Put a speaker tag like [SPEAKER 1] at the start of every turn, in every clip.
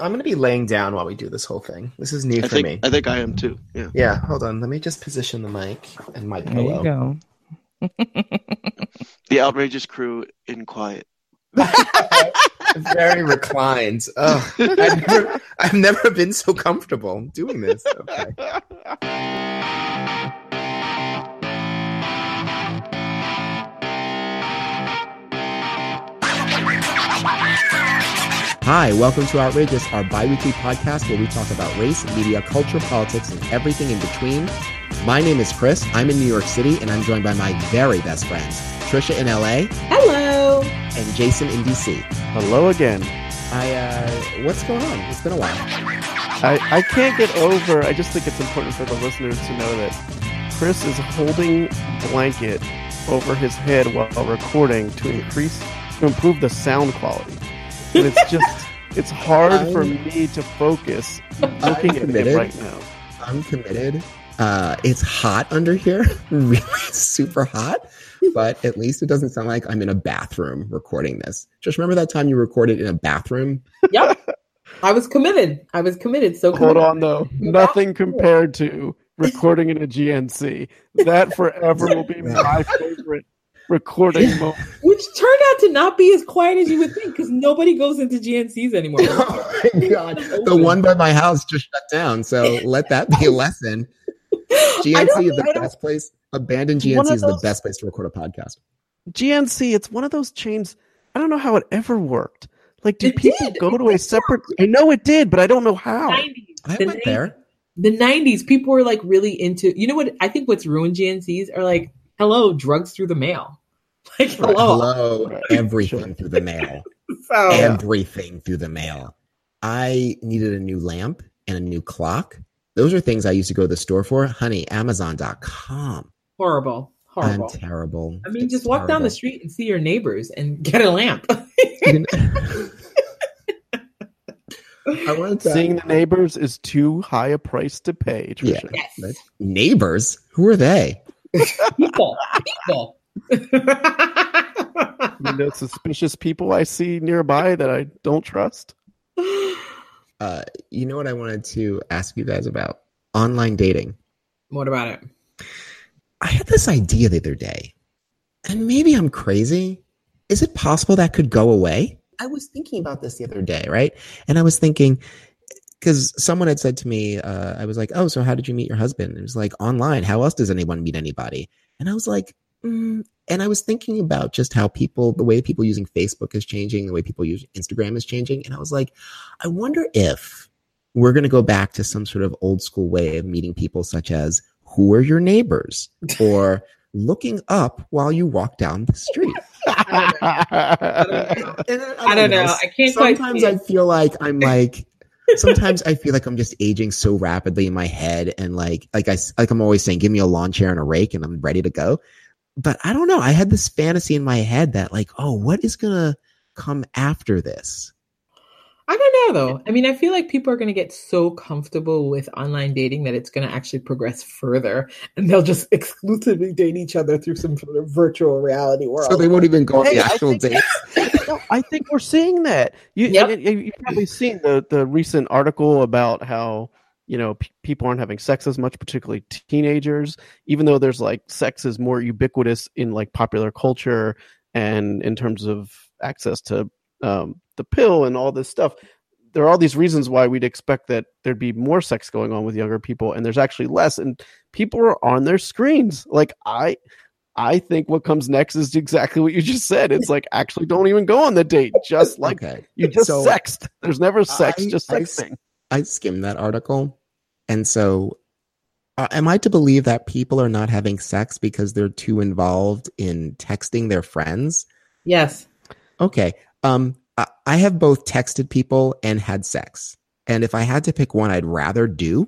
[SPEAKER 1] I'm gonna be laying down while we do this whole thing. This is new
[SPEAKER 2] I
[SPEAKER 1] for
[SPEAKER 2] think
[SPEAKER 1] me.
[SPEAKER 2] I think I am too. Yeah.
[SPEAKER 1] Yeah, hold on. Let me just position the mic and my
[SPEAKER 3] There you go.
[SPEAKER 2] The outrageous crew in quiet.
[SPEAKER 1] Very reclined. Oh, I've never, I've never been so comfortable doing this. Okay. Hi, welcome to Outrageous, our bi-weekly podcast where we talk about race, media, culture, politics, and everything in between. My name is Chris. I'm in New York City, and I'm joined by my very best friends, Trisha in LA
[SPEAKER 4] Hello.
[SPEAKER 1] and Jason in DC.
[SPEAKER 5] Hello again.
[SPEAKER 1] I, uh, what's going on? It's been a while.
[SPEAKER 5] I, I can't get over. I just think it's important for the listeners to know that Chris is holding blanket over his head while recording to increase to improve the sound quality. And it's just it's hard for
[SPEAKER 1] I'm-
[SPEAKER 5] me to focus looking at
[SPEAKER 1] committed.
[SPEAKER 5] it right now.
[SPEAKER 1] I'm committed. Uh, it's hot under here, really super hot, but at least it doesn't sound like I'm in a bathroom recording this. Just remember that time you recorded in a bathroom?
[SPEAKER 4] Yep. I was committed. I was committed. So
[SPEAKER 5] Hold on though. Nothing compared to recording in a GNC. That forever will be my favorite recording moment.
[SPEAKER 4] Which turned out to not be as quiet as you would think because nobody goes into GNCs anymore.
[SPEAKER 1] oh my god, the one by my house just shut down. So let that be a lesson. GNC is the
[SPEAKER 4] I
[SPEAKER 1] best place. Abandoned GNC
[SPEAKER 5] of
[SPEAKER 1] is the best place to record a podcast.
[SPEAKER 5] GNC, it's one of those chains. I don't know how it ever worked. Like, do
[SPEAKER 4] It
[SPEAKER 5] people
[SPEAKER 4] did.
[SPEAKER 5] go to a separate? I know it did, but I don't know how.
[SPEAKER 4] 90s.
[SPEAKER 1] I
[SPEAKER 4] The
[SPEAKER 1] went
[SPEAKER 4] 90s.
[SPEAKER 1] there.
[SPEAKER 4] The 90s, people were like really into, you know what? I think what's ruined GNCs are like, hello, drugs through the mail. Like, hello.
[SPEAKER 1] Hello, everything through the mail.
[SPEAKER 4] So,
[SPEAKER 1] everything through the mail. I needed a new lamp and a new clock. Those are things I used to go to the store for. Honey, Amazon.com.
[SPEAKER 4] horrible. Horrible.
[SPEAKER 1] I'm terrible.
[SPEAKER 4] I mean,
[SPEAKER 1] It's
[SPEAKER 4] just walk down the street and see your neighbors and get a lamp.
[SPEAKER 1] I wanted to.
[SPEAKER 5] Seeing the neighbors is too high a price to pay.
[SPEAKER 1] Yeah.
[SPEAKER 4] Yes.
[SPEAKER 1] Neighbors? Who are they?
[SPEAKER 4] People. People.
[SPEAKER 5] You know, suspicious people I see nearby that I don't trust.
[SPEAKER 1] Uh, you know what I wanted to ask you guys about? Online dating.
[SPEAKER 4] what about it?
[SPEAKER 1] I had this idea the other day, and maybe I'm crazy. Is it possible that could go away? I was thinking about this the other day, right? And I was thinking, because someone had said to me, uh, I was like, oh, so how did you meet your husband? It was like online. How else does anyone meet anybody? And I was like, mm. and I was thinking about just how people, the way people using Facebook is changing, the way people use Instagram is changing. And I was like, I wonder if we're going to go back to some sort of old school way of meeting people, such as who are your neighbors or looking up while you walk down the street.
[SPEAKER 4] I
[SPEAKER 1] And
[SPEAKER 4] I don't know. I can't
[SPEAKER 1] Sometimes I feel like I'm like, sometimes I feel like I'm just aging so rapidly in my head, and like, like I, like I'm always saying, give me a lawn chair and a rake, and I'm ready to go. But I don't know. I had this fantasy in my head that like, oh, what is gonna come after this?
[SPEAKER 4] I don't know though. I mean, I feel like people are going to get so comfortable with online dating that it's going to actually progress further, and they'll just exclusively date each other through some sort of virtual reality world.
[SPEAKER 1] So they won't even go on
[SPEAKER 5] Hey,
[SPEAKER 1] the actual
[SPEAKER 5] think-
[SPEAKER 1] date.
[SPEAKER 5] No, I think we're seeing that. You,
[SPEAKER 4] Yep.
[SPEAKER 5] you- you've probably seen the the recent article about how you know p- people aren't having sex as much, particularly teenagers. Even though there's like sex is more ubiquitous in like popular culture and in terms of access to um, the pill and all this stuff. There are all these reasons why we'd expect that there'd be more sex going on with younger people, and there's actually less. And people are on their screens. Like I, I think what comes next is exactly what you just said. It's like actually don't even go on the date. Just like
[SPEAKER 1] okay,
[SPEAKER 5] you just
[SPEAKER 1] So-
[SPEAKER 5] sexed. There's never sex,
[SPEAKER 1] I-
[SPEAKER 5] just
[SPEAKER 1] I- I skimmed that article, and so uh, am I to believe that people are not having sex because they're too involved in texting their friends?
[SPEAKER 4] yes,
[SPEAKER 1] Okay. Um, I, I have both texted people and had sex, and if I had to pick one, I'd rather do.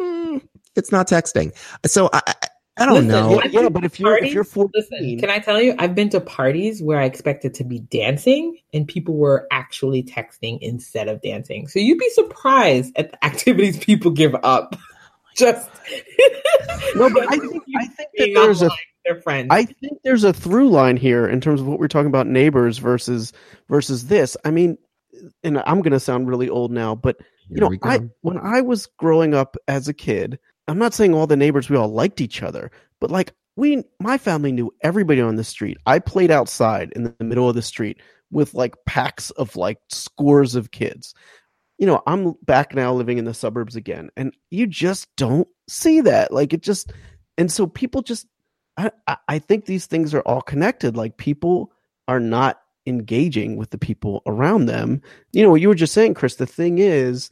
[SPEAKER 1] mm, it's not texting. So I, I, I don't
[SPEAKER 4] Listen,
[SPEAKER 1] know.
[SPEAKER 4] I've
[SPEAKER 5] Yeah, but if you're if you're
[SPEAKER 4] parties-
[SPEAKER 5] 14,
[SPEAKER 4] Listen, can I tell you? I've been to parties where I expected to be dancing, and people were actually texting instead of dancing. So you'd be surprised at the activities people give up. Just
[SPEAKER 5] no, but I think I think that there's a
[SPEAKER 4] their friends.
[SPEAKER 5] I think there's a through line here in terms of what we're talking about neighbors versus versus this. I mean, and I'm going to sound really old now, but you know, I when I was growing up as a kid, I'm not saying all the neighbors we all liked each other, but like we my family knew everybody on the street. I played outside in the middle of the street with like packs of like scores of kids. You know, I'm back now living in the suburbs again, and you just don't see that. Like it just, and so people just, I, I think these things are all connected. Like people are not engaging with the people around them. You know, what you were just saying, Chris, the thing is,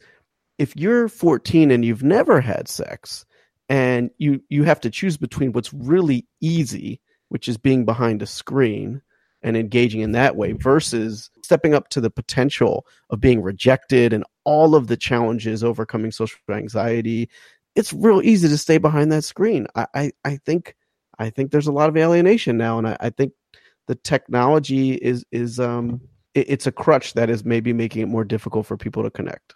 [SPEAKER 5] if you're 14 and you've never had sex, and you you have to choose between what's really easy, which is being behind a screen, and engaging in that way versus stepping up to the potential of being rejected and all of the challenges overcoming social anxiety it's real easy to stay behind that screen. I i, I think i think there's a lot of alienation now and i, I think the technology is is um it, it's a crutch that is maybe making it more difficult for people to connect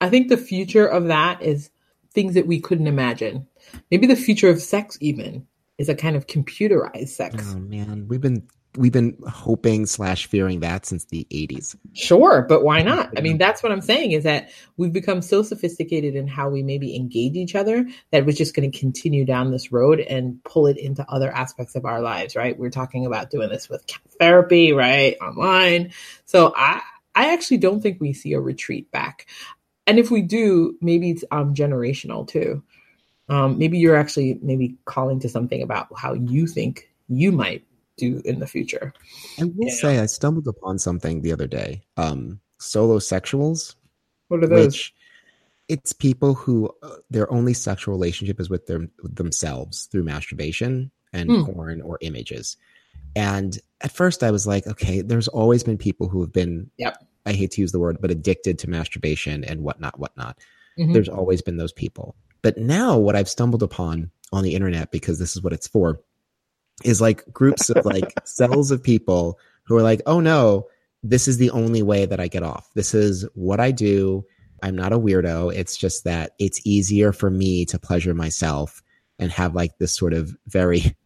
[SPEAKER 4] i think the future of that is things that we couldn't imagine. Maybe the future of sex even is a kind of computerized sex.
[SPEAKER 1] Oh man, we've been we've been hoping slash fearing that since the 80s
[SPEAKER 4] sure but why not? I mean that's what i'm saying is that we've become so sophisticated in how we maybe engage each other that we're just going to continue down this road and pull it into other aspects of our lives right? We're talking about doing this with therapy right? Online. So i i actually don't think we see a retreat back and if we do maybe it's um generational too um, maybe you're actually maybe calling to something about how you think you might do in the future.
[SPEAKER 1] I will yeah. say I stumbled upon something the other day. Um, solo sexuals.
[SPEAKER 4] What are those?
[SPEAKER 1] It's people who uh, their only sexual relationship is with their with themselves through masturbation and hmm. porn or images. And at first I was like, okay, there's always been people who have been
[SPEAKER 4] yep.
[SPEAKER 1] I hate to use the word, but addicted to masturbation and whatnot, whatnot. Mm-hmm. There's always been those people. But now what I've stumbled upon on the internet, because this is what it's for, is like groups of like cells of people who are like, oh no, this is the only way that I get off. This is what I do. I'm not a weirdo. It's just that it's easier for me to pleasure myself and have like this sort of very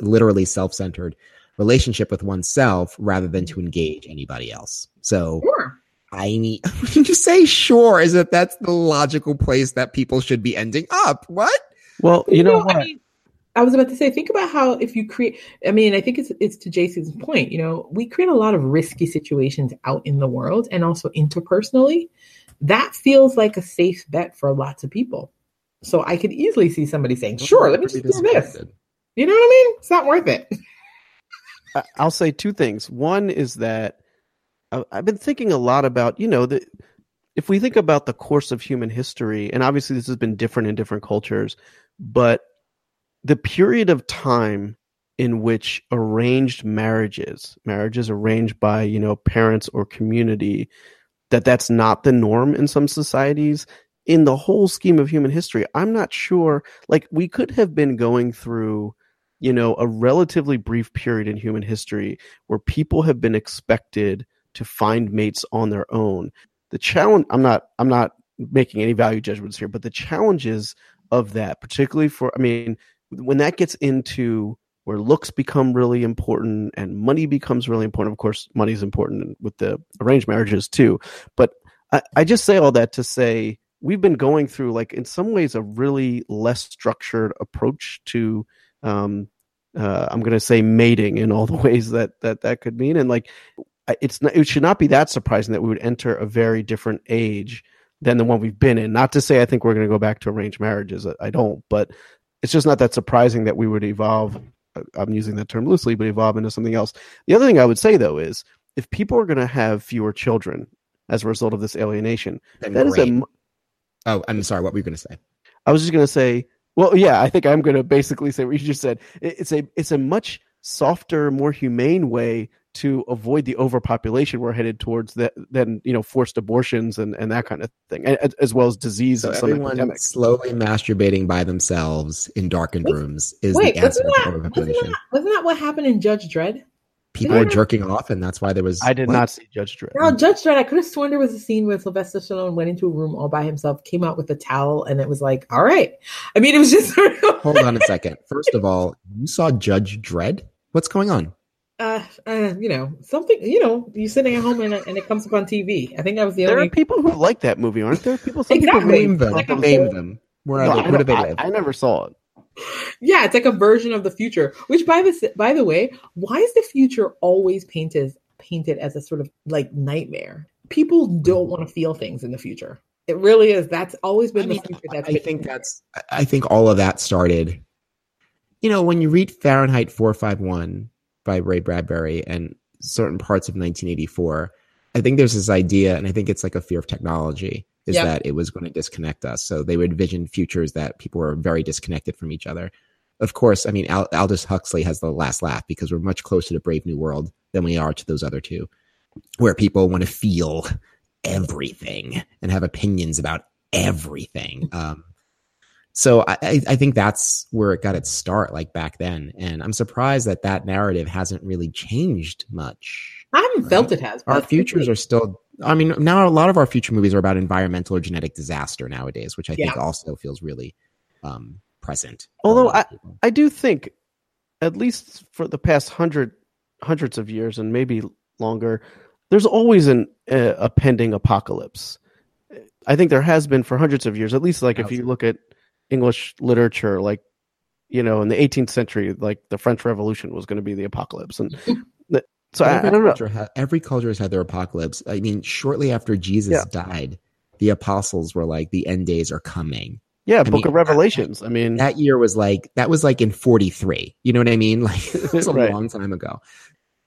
[SPEAKER 1] literally self centered relationship with oneself rather than to engage anybody else. So,
[SPEAKER 4] sure.
[SPEAKER 1] I mean, you say sure is that that's the logical place that people should be ending up. What?
[SPEAKER 5] Well, you, you know, know, what? I mean,
[SPEAKER 4] I was about to say, think about how if you create. I mean, I think it's it's to Jason's point. You know, we create a lot of risky situations out in the world and also interpersonally. That feels like a safe bet for lots of people. So I could easily see somebody saying, "Sure, let me just do this." You know what I mean? It's not worth it.
[SPEAKER 5] I'll say two things. One is that I've been thinking a lot about, you know, that if we think about the course of human history, and obviously this has been different in different cultures, but the period of time in which arranged marriages, marriages arranged by, you know, parents or community, that that's not the norm in some societies in the whole scheme of human history. I'm not sure like we could have been going through you know a relatively brief period in human history where people have been expected to find mates on their own. The challenge I'm not I'm not making any value judgments here, but the challenges of that, particularly for I mean, when that gets into where looks become really important and money becomes really important. Of course, money is important with the arranged marriages too. But I, I, just say all that to say we've been going through, like, in some ways, a really less structured approach to. Um, uh, I'm going to say mating in all the ways that that that could mean, and like, it's not, it should not be that surprising that we would enter a very different age than the one we've been in. Not to say I think we're going to go back to arranged marriages. I don't, but it's just not that surprising that we would evolve. I'm using that term loosely, but evolve into something else. The other thing I would say though is if people are going to have fewer children as a result of this alienation, then that is a.
[SPEAKER 1] Oh, I'm sorry. What were you going to say?
[SPEAKER 5] I was just going to say. Well, yeah, I think I'm going to basically say what you just said. It's a it's a much softer, more humane way to avoid the overpopulation we're headed towards that then you know forced abortions and, and that kind of thing as, as well as disease so and some
[SPEAKER 1] everyone epidemics. slowly masturbating by themselves in darkened rooms is wait, the answer
[SPEAKER 4] wasn't that, wasn't that, wasn't that what happened in judge dredd
[SPEAKER 1] people were jerking off and that's why there was
[SPEAKER 5] i did what? not see judge dredd
[SPEAKER 4] no judge dredd i could have sworn there was a scene where sylvester stallone went into a room all by himself came out with a towel and it was like all right i mean it was just
[SPEAKER 1] hold on a second first of all you saw judge dredd what's going on
[SPEAKER 4] uh, uh, you know, something. You know, you're sitting at home and, and it comes up on TV. I think that was the
[SPEAKER 5] There
[SPEAKER 4] only.
[SPEAKER 5] There are people who like that movie, aren't there? People, some
[SPEAKER 4] Exactly.
[SPEAKER 5] people
[SPEAKER 1] Name them.
[SPEAKER 4] Like
[SPEAKER 1] Name
[SPEAKER 4] whole-
[SPEAKER 1] them. Where,
[SPEAKER 5] No,
[SPEAKER 1] are
[SPEAKER 5] I,
[SPEAKER 1] they? Where do they
[SPEAKER 5] I- I never saw it.
[SPEAKER 4] Yeah, it's like a version of the future. Which, by the by the way, why is the future always painted painted as a sort of like nightmare? People don't want to feel things in the future. It really is. That's always been
[SPEAKER 1] I
[SPEAKER 4] the
[SPEAKER 1] mean,
[SPEAKER 4] future. That's
[SPEAKER 1] I
[SPEAKER 4] been-
[SPEAKER 1] think that's. I think all of that started. You know, when you read Fahrenheit 451 by Ray Bradbury and certain parts of 1984, I think there's this idea, and I think it's like a fear of technology, is
[SPEAKER 4] Yep.
[SPEAKER 1] that it was going to disconnect us. So they would envision futures that people were very disconnected from each other. Of course, I mean, Al- Aldous Huxley has the last laugh because we're much closer to Brave New World than we are to those other two, where people want to feel everything and have opinions about everything. Um, so I, I I think that's where it got its start, like back then. And I'm surprised that that narrative hasn't really changed much.
[SPEAKER 4] I haven't felt it has.
[SPEAKER 1] Our futures are still. I mean, now a lot of our future movies are about environmental or genetic disaster nowadays, which I think also feels really um, present.
[SPEAKER 5] Although
[SPEAKER 1] people.
[SPEAKER 5] I do think, at least for the past hundred hundreds of years and maybe longer, there's always an uh, a pending apocalypse. I think there has been for hundreds of years. At least, like if you look at English literature, like you know, in the 18th century, like the French Revolution was going to be the apocalypse, and so I, I
[SPEAKER 1] every
[SPEAKER 5] don't know.
[SPEAKER 1] culture ha- every culture has had their apocalypse. I mean, shortly after Jesus
[SPEAKER 5] Yeah.
[SPEAKER 1] died, the apostles were like, "The end days are coming."
[SPEAKER 5] Yeah,
[SPEAKER 1] I
[SPEAKER 5] Book
[SPEAKER 1] mean,
[SPEAKER 5] of Revelations. I mean,
[SPEAKER 1] that year was like that was like in 43 you know what i mean like it was a
[SPEAKER 5] Right.
[SPEAKER 1] long time ago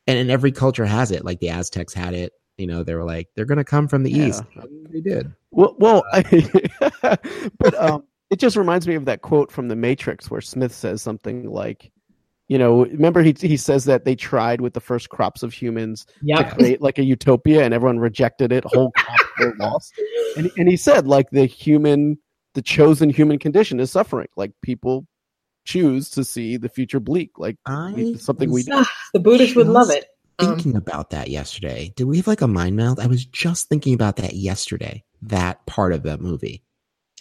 [SPEAKER 1] and, and every culture has it like the aztecs had it you know they were like they're gonna come from the
[SPEAKER 5] Yeah.
[SPEAKER 1] east And they did
[SPEAKER 5] Well, well, I, but um, it just reminds me of that quote from The Matrix where Smith says something like, you know, remember he he says that they tried with the first crops of humans to create like a utopia and everyone rejected it, whole crops were lost, and and he said like the human, the chosen human condition is suffering, like people choose to see the future bleak, like
[SPEAKER 1] i
[SPEAKER 5] it's something we
[SPEAKER 1] was
[SPEAKER 5] do.
[SPEAKER 4] Ah, the Buddhists would love it. Um,
[SPEAKER 1] thinking about that yesterday did we have like a mind meld i was just thinking about that yesterday that part of that movie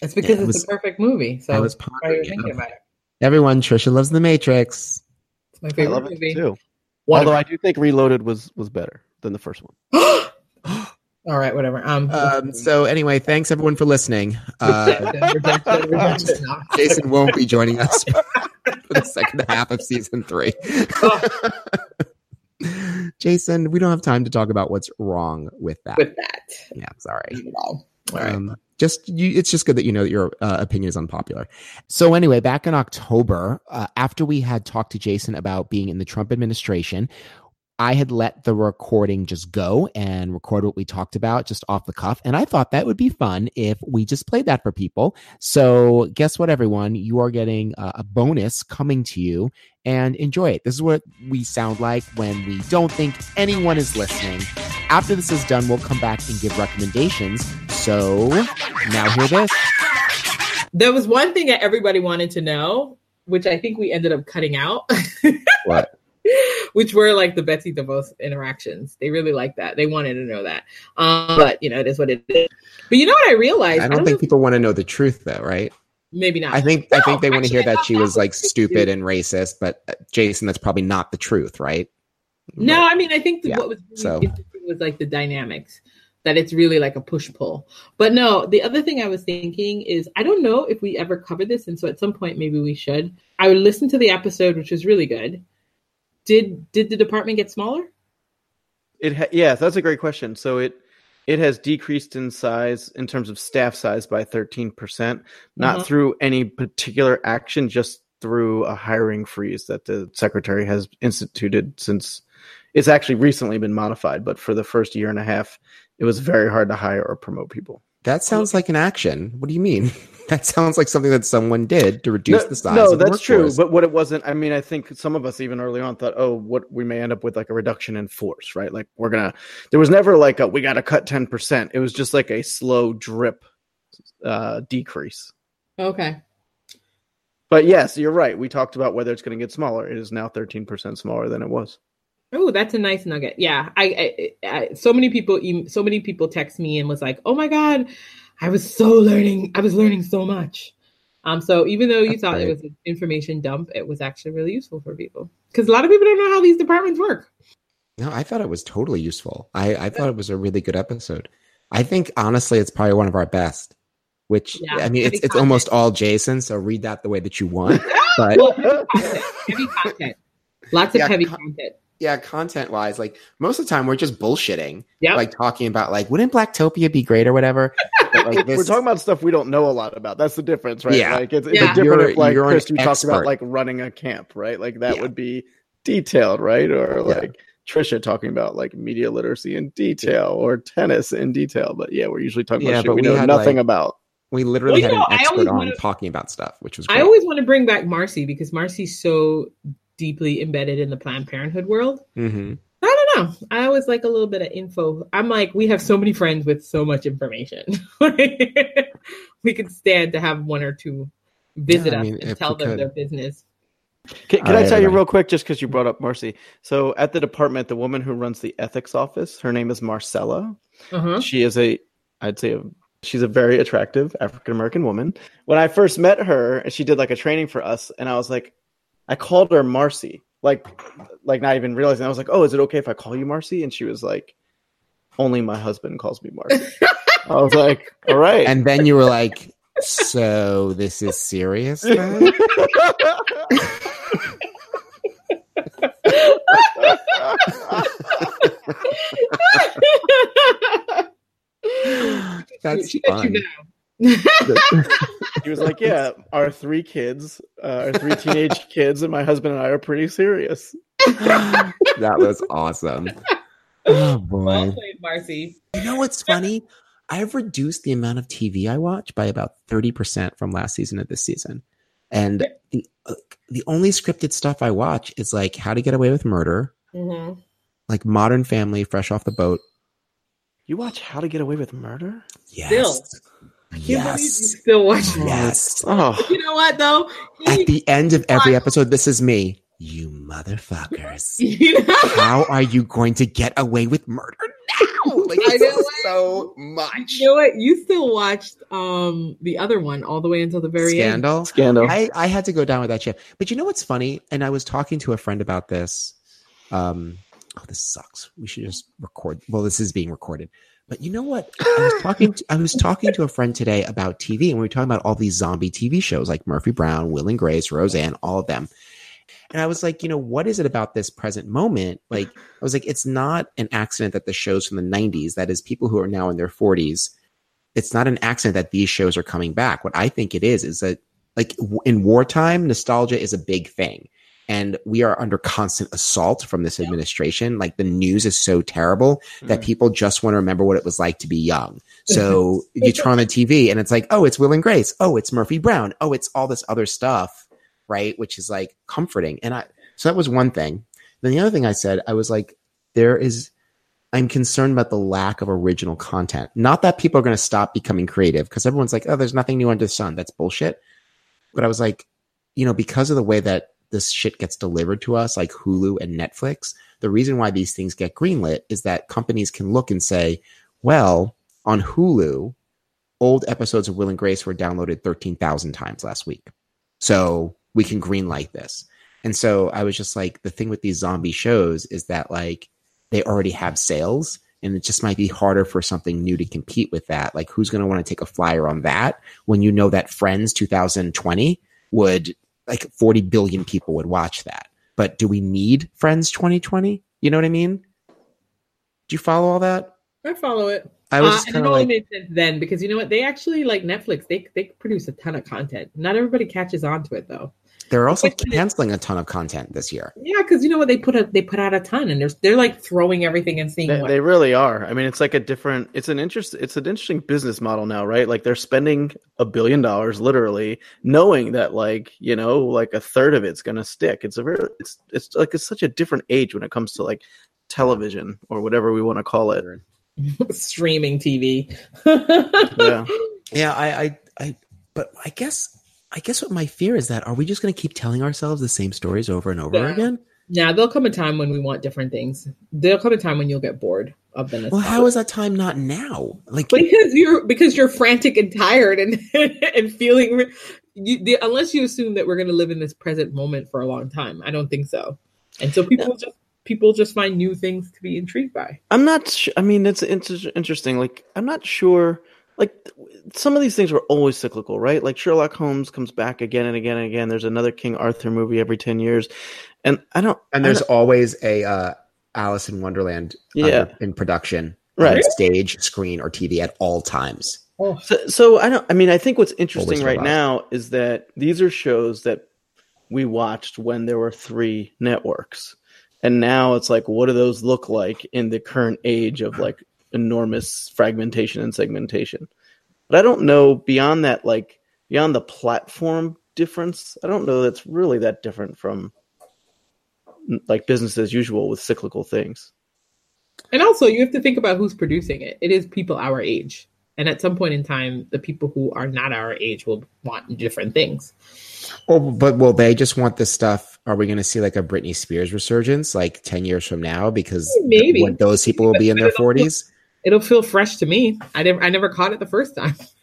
[SPEAKER 4] it's because
[SPEAKER 1] it
[SPEAKER 4] it's
[SPEAKER 1] was-
[SPEAKER 4] the perfect movie. So
[SPEAKER 1] i was
[SPEAKER 4] that's why you're
[SPEAKER 1] pondering
[SPEAKER 4] thinking
[SPEAKER 1] it.
[SPEAKER 4] about it.
[SPEAKER 1] everyone trisha loves the matrix
[SPEAKER 4] It's my
[SPEAKER 5] I
[SPEAKER 4] favorite
[SPEAKER 5] love it
[SPEAKER 4] movie.
[SPEAKER 5] too.
[SPEAKER 4] One
[SPEAKER 5] Although I do think Reloaded was was better than the first one.
[SPEAKER 4] All right, whatever. Um,
[SPEAKER 1] um, so anyway thanks everyone for listening uh, jason won't be joining us for the second half of season three Jason, we don't have time to talk about what's wrong with that.
[SPEAKER 4] with that.
[SPEAKER 1] yeah, sorry.
[SPEAKER 4] Right.
[SPEAKER 1] Um, just you, it's just good that you know that your uh, opinion is unpopular. So anyway, back in October, uh, after we had talked to Jason about being in the Trump administration, I had let the recording just go and record what we talked about just off the cuff, and I thought that would be fun if we just played that for people. So guess what, everyone? You are getting a bonus coming to you, and enjoy it. This is what we sound like when we don't think anyone is listening. After this is done, we'll come back and give recommendations. So now hear this.
[SPEAKER 4] There was one thing that everybody wanted to know, which I think we ended up cutting out,
[SPEAKER 1] What?
[SPEAKER 4] which were like the Betsy DeVos interactions. They really liked that. They wanted to know that. Um, but you know, it is what it is. But you know what I realized?
[SPEAKER 1] I don't
[SPEAKER 4] know
[SPEAKER 1] think
[SPEAKER 4] if-
[SPEAKER 1] people want to know the truth, though, right?
[SPEAKER 4] maybe not.
[SPEAKER 1] I think I think they want to hear that she
[SPEAKER 4] that
[SPEAKER 1] was
[SPEAKER 4] was
[SPEAKER 1] like stupid and racist. But uh, Jason, that's probably not the truth, right?
[SPEAKER 4] No, I mean, I think that
[SPEAKER 1] Yeah,
[SPEAKER 4] what was really
[SPEAKER 1] so-
[SPEAKER 4] was like the dynamics that it's really like a push pull. But no, the other thing I was thinking is I don't know if we ever covered this, and so at some point maybe we should. I would listen to the episode, which was really good. Did did the department get smaller?
[SPEAKER 5] It ha- yes, that's a great question. So it it has decreased in size in terms of staff size by 13%, not
[SPEAKER 4] Mhm.
[SPEAKER 5] through any particular action, just through a hiring freeze that the secretary has instituted since it's actually recently been modified, but for the first year and a half, it was very hard to hire or promote people.
[SPEAKER 1] That sounds like an action. What do you mean? That sounds like something that someone did to reduce
[SPEAKER 5] no,
[SPEAKER 1] the size.
[SPEAKER 5] no,
[SPEAKER 1] of the
[SPEAKER 5] that's true. But what it wasn't, I mean, I think some of us even early on thought, oh, what we may end up with like a reduction in force, right? Like we're gonna. There was never like a we got to cut ten percent. It was just like a slow drip uh, decrease.
[SPEAKER 4] Okay.
[SPEAKER 5] But yes, you're right. We talked about whether it's going to get smaller. It is now thirteen percent smaller than it was.
[SPEAKER 4] Oh, that's a nice nugget. Yeah, I, I, I so many people, so many people text me and was like, "Oh my god, I was so learning. I was learning so much." Um, so even though you
[SPEAKER 1] That's
[SPEAKER 4] thought it was an information dump, it was actually really useful for people. because a lot of people don't know how these departments work.
[SPEAKER 1] No, I thought it was totally useful. I, I thought it was a really good episode. I think honestly, it's probably one of our best. Which
[SPEAKER 4] Yeah,
[SPEAKER 1] I mean, it's it's almost all Jason. So read that the way that you want. But
[SPEAKER 4] Well, heavy content. Heavy content. Lots of
[SPEAKER 1] Yeah,
[SPEAKER 4] heavy
[SPEAKER 1] con-
[SPEAKER 4] content.
[SPEAKER 1] Yeah, content wise, like most of the time we're just bullshitting.
[SPEAKER 4] Yeah.
[SPEAKER 1] Like talking about like wouldn't Blacktopia be great or whatever. But, like,
[SPEAKER 5] We're talking about stuff we don't know a lot about. That's the difference, right?
[SPEAKER 1] Yeah.
[SPEAKER 5] Like it's, it's
[SPEAKER 4] Yeah.
[SPEAKER 5] different
[SPEAKER 1] You're-
[SPEAKER 5] if like Chris you talked about like running a camp, right? Like that
[SPEAKER 1] Yeah.
[SPEAKER 5] would be detailed, right? Or like Trisha talking about like media literacy in detail or tennis in detail. But yeah, we're usually talking about shit we
[SPEAKER 1] we
[SPEAKER 5] know nothing
[SPEAKER 1] like-
[SPEAKER 5] about.
[SPEAKER 1] we literally
[SPEAKER 4] Well,
[SPEAKER 1] had
[SPEAKER 4] know,
[SPEAKER 1] an expert on
[SPEAKER 4] wanna-
[SPEAKER 1] talking about stuff, which was great.
[SPEAKER 4] I always want to bring back Marcy because Marcy's so deeply embedded in the Planned Parenthood world.
[SPEAKER 1] Mhm.
[SPEAKER 4] I don't know. I always like a little bit of info. I'm like, we have so many friends with so much information. we could stand to have one or two visit
[SPEAKER 1] Yeah, I
[SPEAKER 4] us
[SPEAKER 1] mean,
[SPEAKER 4] and tell them
[SPEAKER 1] could.
[SPEAKER 4] their business.
[SPEAKER 5] Can, can
[SPEAKER 1] All
[SPEAKER 5] I tell you real quick, just because you brought up Marcy? So at the department, the woman who runs the ethics office, her name is Marcella.
[SPEAKER 4] Uh-huh.
[SPEAKER 5] She is a, I'd say, a, she's a very attractive African American woman. When I first met her, she did like a training for us, and I was like, I called her Marcy, like, like not even realizing. I was like, oh, is it okay if I call you Marcy? And she was like, only my husband calls me Marcy. I was like, all right.
[SPEAKER 1] And then you were like, "So this is serious?" Then? That's
[SPEAKER 4] she let
[SPEAKER 1] fun.
[SPEAKER 4] You know.
[SPEAKER 5] he was like, yeah, our three kids, uh, our three teenage kids, and my husband and I are pretty serious.
[SPEAKER 1] that was awesome. Oh
[SPEAKER 4] Well
[SPEAKER 1] boy.
[SPEAKER 4] played, Marcy.
[SPEAKER 1] You know what's funny? I've reduced the amount of TV I watch by about 30% from last season to this season. And the uh, the only scripted stuff I watch is like How to Get Away with Murder,
[SPEAKER 4] Mhm.
[SPEAKER 1] like Modern Family, Fresh Off the Boat.
[SPEAKER 5] You watch How to Get Away with Murder?
[SPEAKER 1] Yes.
[SPEAKER 4] Can't believe you
[SPEAKER 1] Yes.
[SPEAKER 4] still watch.
[SPEAKER 1] Yes.
[SPEAKER 5] Oh,
[SPEAKER 4] You know what though?
[SPEAKER 1] At the end of every episode, this is me. You motherfuckers.
[SPEAKER 4] you know,
[SPEAKER 1] How are you going to get away with murder now? Like
[SPEAKER 4] I
[SPEAKER 1] this
[SPEAKER 4] know
[SPEAKER 1] so much.
[SPEAKER 4] you know what? You still watched um the other one all the way until the very end.
[SPEAKER 1] Scandal.
[SPEAKER 5] scandal.
[SPEAKER 1] I, I had to go down with that ship. But you know what's funny? And I was talking to a friend about this. Um, oh, this sucks. We should just record. Well, this is being recorded. But you know what? I was talking. To, I was talking to a friend today about TV, and we were talking about all these zombie TV shows like Murphy Brown, Will and Grace, Roseanne, all of them. And I was like, you know, what is it about this present moment? Like, I was like, it's not an accident that the shows from the '90s, that is, people who are now in their 40s, it's not an accident that these shows are coming back. What I think it is is that like in wartime, nostalgia is a big thing. And we are under constant assault from this administration. Like the news is so terrible that mm-hmm. people just want to remember what it was like to be young. So you turn on the TV and it's like, oh, it's Will and Grace. Oh, it's Murphy Brown. Oh, it's all this other stuff, right? Which is like comforting. And I, so that was one thing. Then the other thing I said, I was like, there is, I'm concerned about the lack of original content. Not that people are going to stop becoming creative because everyone's like, oh, there's nothing new under the sun. That's bullshit. But I was like, you know, because of the way that this shit gets delivered to us, like Hulu and Netflix, the reason why these things get greenlit is that companies can look and say, well, on Hulu, old episodes of Will and Grace were downloaded 13,000 times last week. So we can greenlight this. And so I was just like, the thing with these zombie shows is that like they already have sales and it just might be harder for something new to compete with that. Like who's going to want to take a flyer on that when you know that Friends 2020 would like 40 billion people would watch that. But do we need Friends 2020? You know what I mean? Do you follow all that?
[SPEAKER 4] I follow it.
[SPEAKER 1] I was
[SPEAKER 4] Uh,
[SPEAKER 1] kind of
[SPEAKER 4] only
[SPEAKER 1] like,
[SPEAKER 4] made sense then because you know what? They actually like Netflix. They they produce a ton of content. Not everybody catches on to it though.
[SPEAKER 1] They're also
[SPEAKER 4] Like,
[SPEAKER 1] canceling a ton of content this year.
[SPEAKER 4] Yeah, because you know what? They put a they put out a ton, and they're they're like throwing everything and seeing
[SPEAKER 5] They,
[SPEAKER 4] what.
[SPEAKER 5] they really are. I mean, it's like a different. It's an interest. It's an interesting business model now, right? Like they're spending a billion dollars, literally, knowing that like you know, like a third of it's going to stick. It's a very. It's it's like it's such a different age when it comes to like television or whatever we want to call it.
[SPEAKER 4] streaming TV.
[SPEAKER 5] Yeah.
[SPEAKER 1] Yeah, I, I, I, but I guess, I guess what my fear is that are we just going to keep telling ourselves the same stories over and over
[SPEAKER 4] Yeah.
[SPEAKER 1] again?
[SPEAKER 4] Now there'll come a time when we want different things. There'll come a time when you'll get bored of the.
[SPEAKER 1] Well, how is that time not now? Like,
[SPEAKER 4] Because you're because you're frantic and tired and and feeling. You, the, unless you assume that we're going to live in this present moment for a long time, I don't think so. and so people just people just find new things to be intrigued by.
[SPEAKER 5] I'm not. Sh- I mean, it's, it's interesting. Like, I'm not sure. Like, some of these things were always cyclical, right? Like Sherlock Holmes comes back again and again and again. There's another King Arthur movie every ten years, and I don't.
[SPEAKER 1] And there's always a uh, Alice in Wonderland uh,
[SPEAKER 5] Yeah.
[SPEAKER 1] in production,
[SPEAKER 5] Right.
[SPEAKER 1] on stage, screen, or TV at all times.
[SPEAKER 4] Oh,
[SPEAKER 5] So, so I don't. I mean, I think what's interesting right
[SPEAKER 1] survive.
[SPEAKER 5] now is that these are shows that we watched when there were three networks, and now it's like, what do those look like in the current age of like enormous fragmentation and segmentation? But I don't know beyond that, like beyond the platform difference. I don't know that's really that different from like business as usual with cyclical things.
[SPEAKER 4] And also, you have to think about who's producing it. It is people our age. And at some point in time, the people who are not our age will want different things.
[SPEAKER 1] Well, but will they just want this stuff? Are we going to see like a Britney Spears resurgence like 10 years from now? Because
[SPEAKER 4] Maybe.
[SPEAKER 1] when those people will be in their 40s.
[SPEAKER 4] It'll feel fresh to me. I never, I never caught it the first time.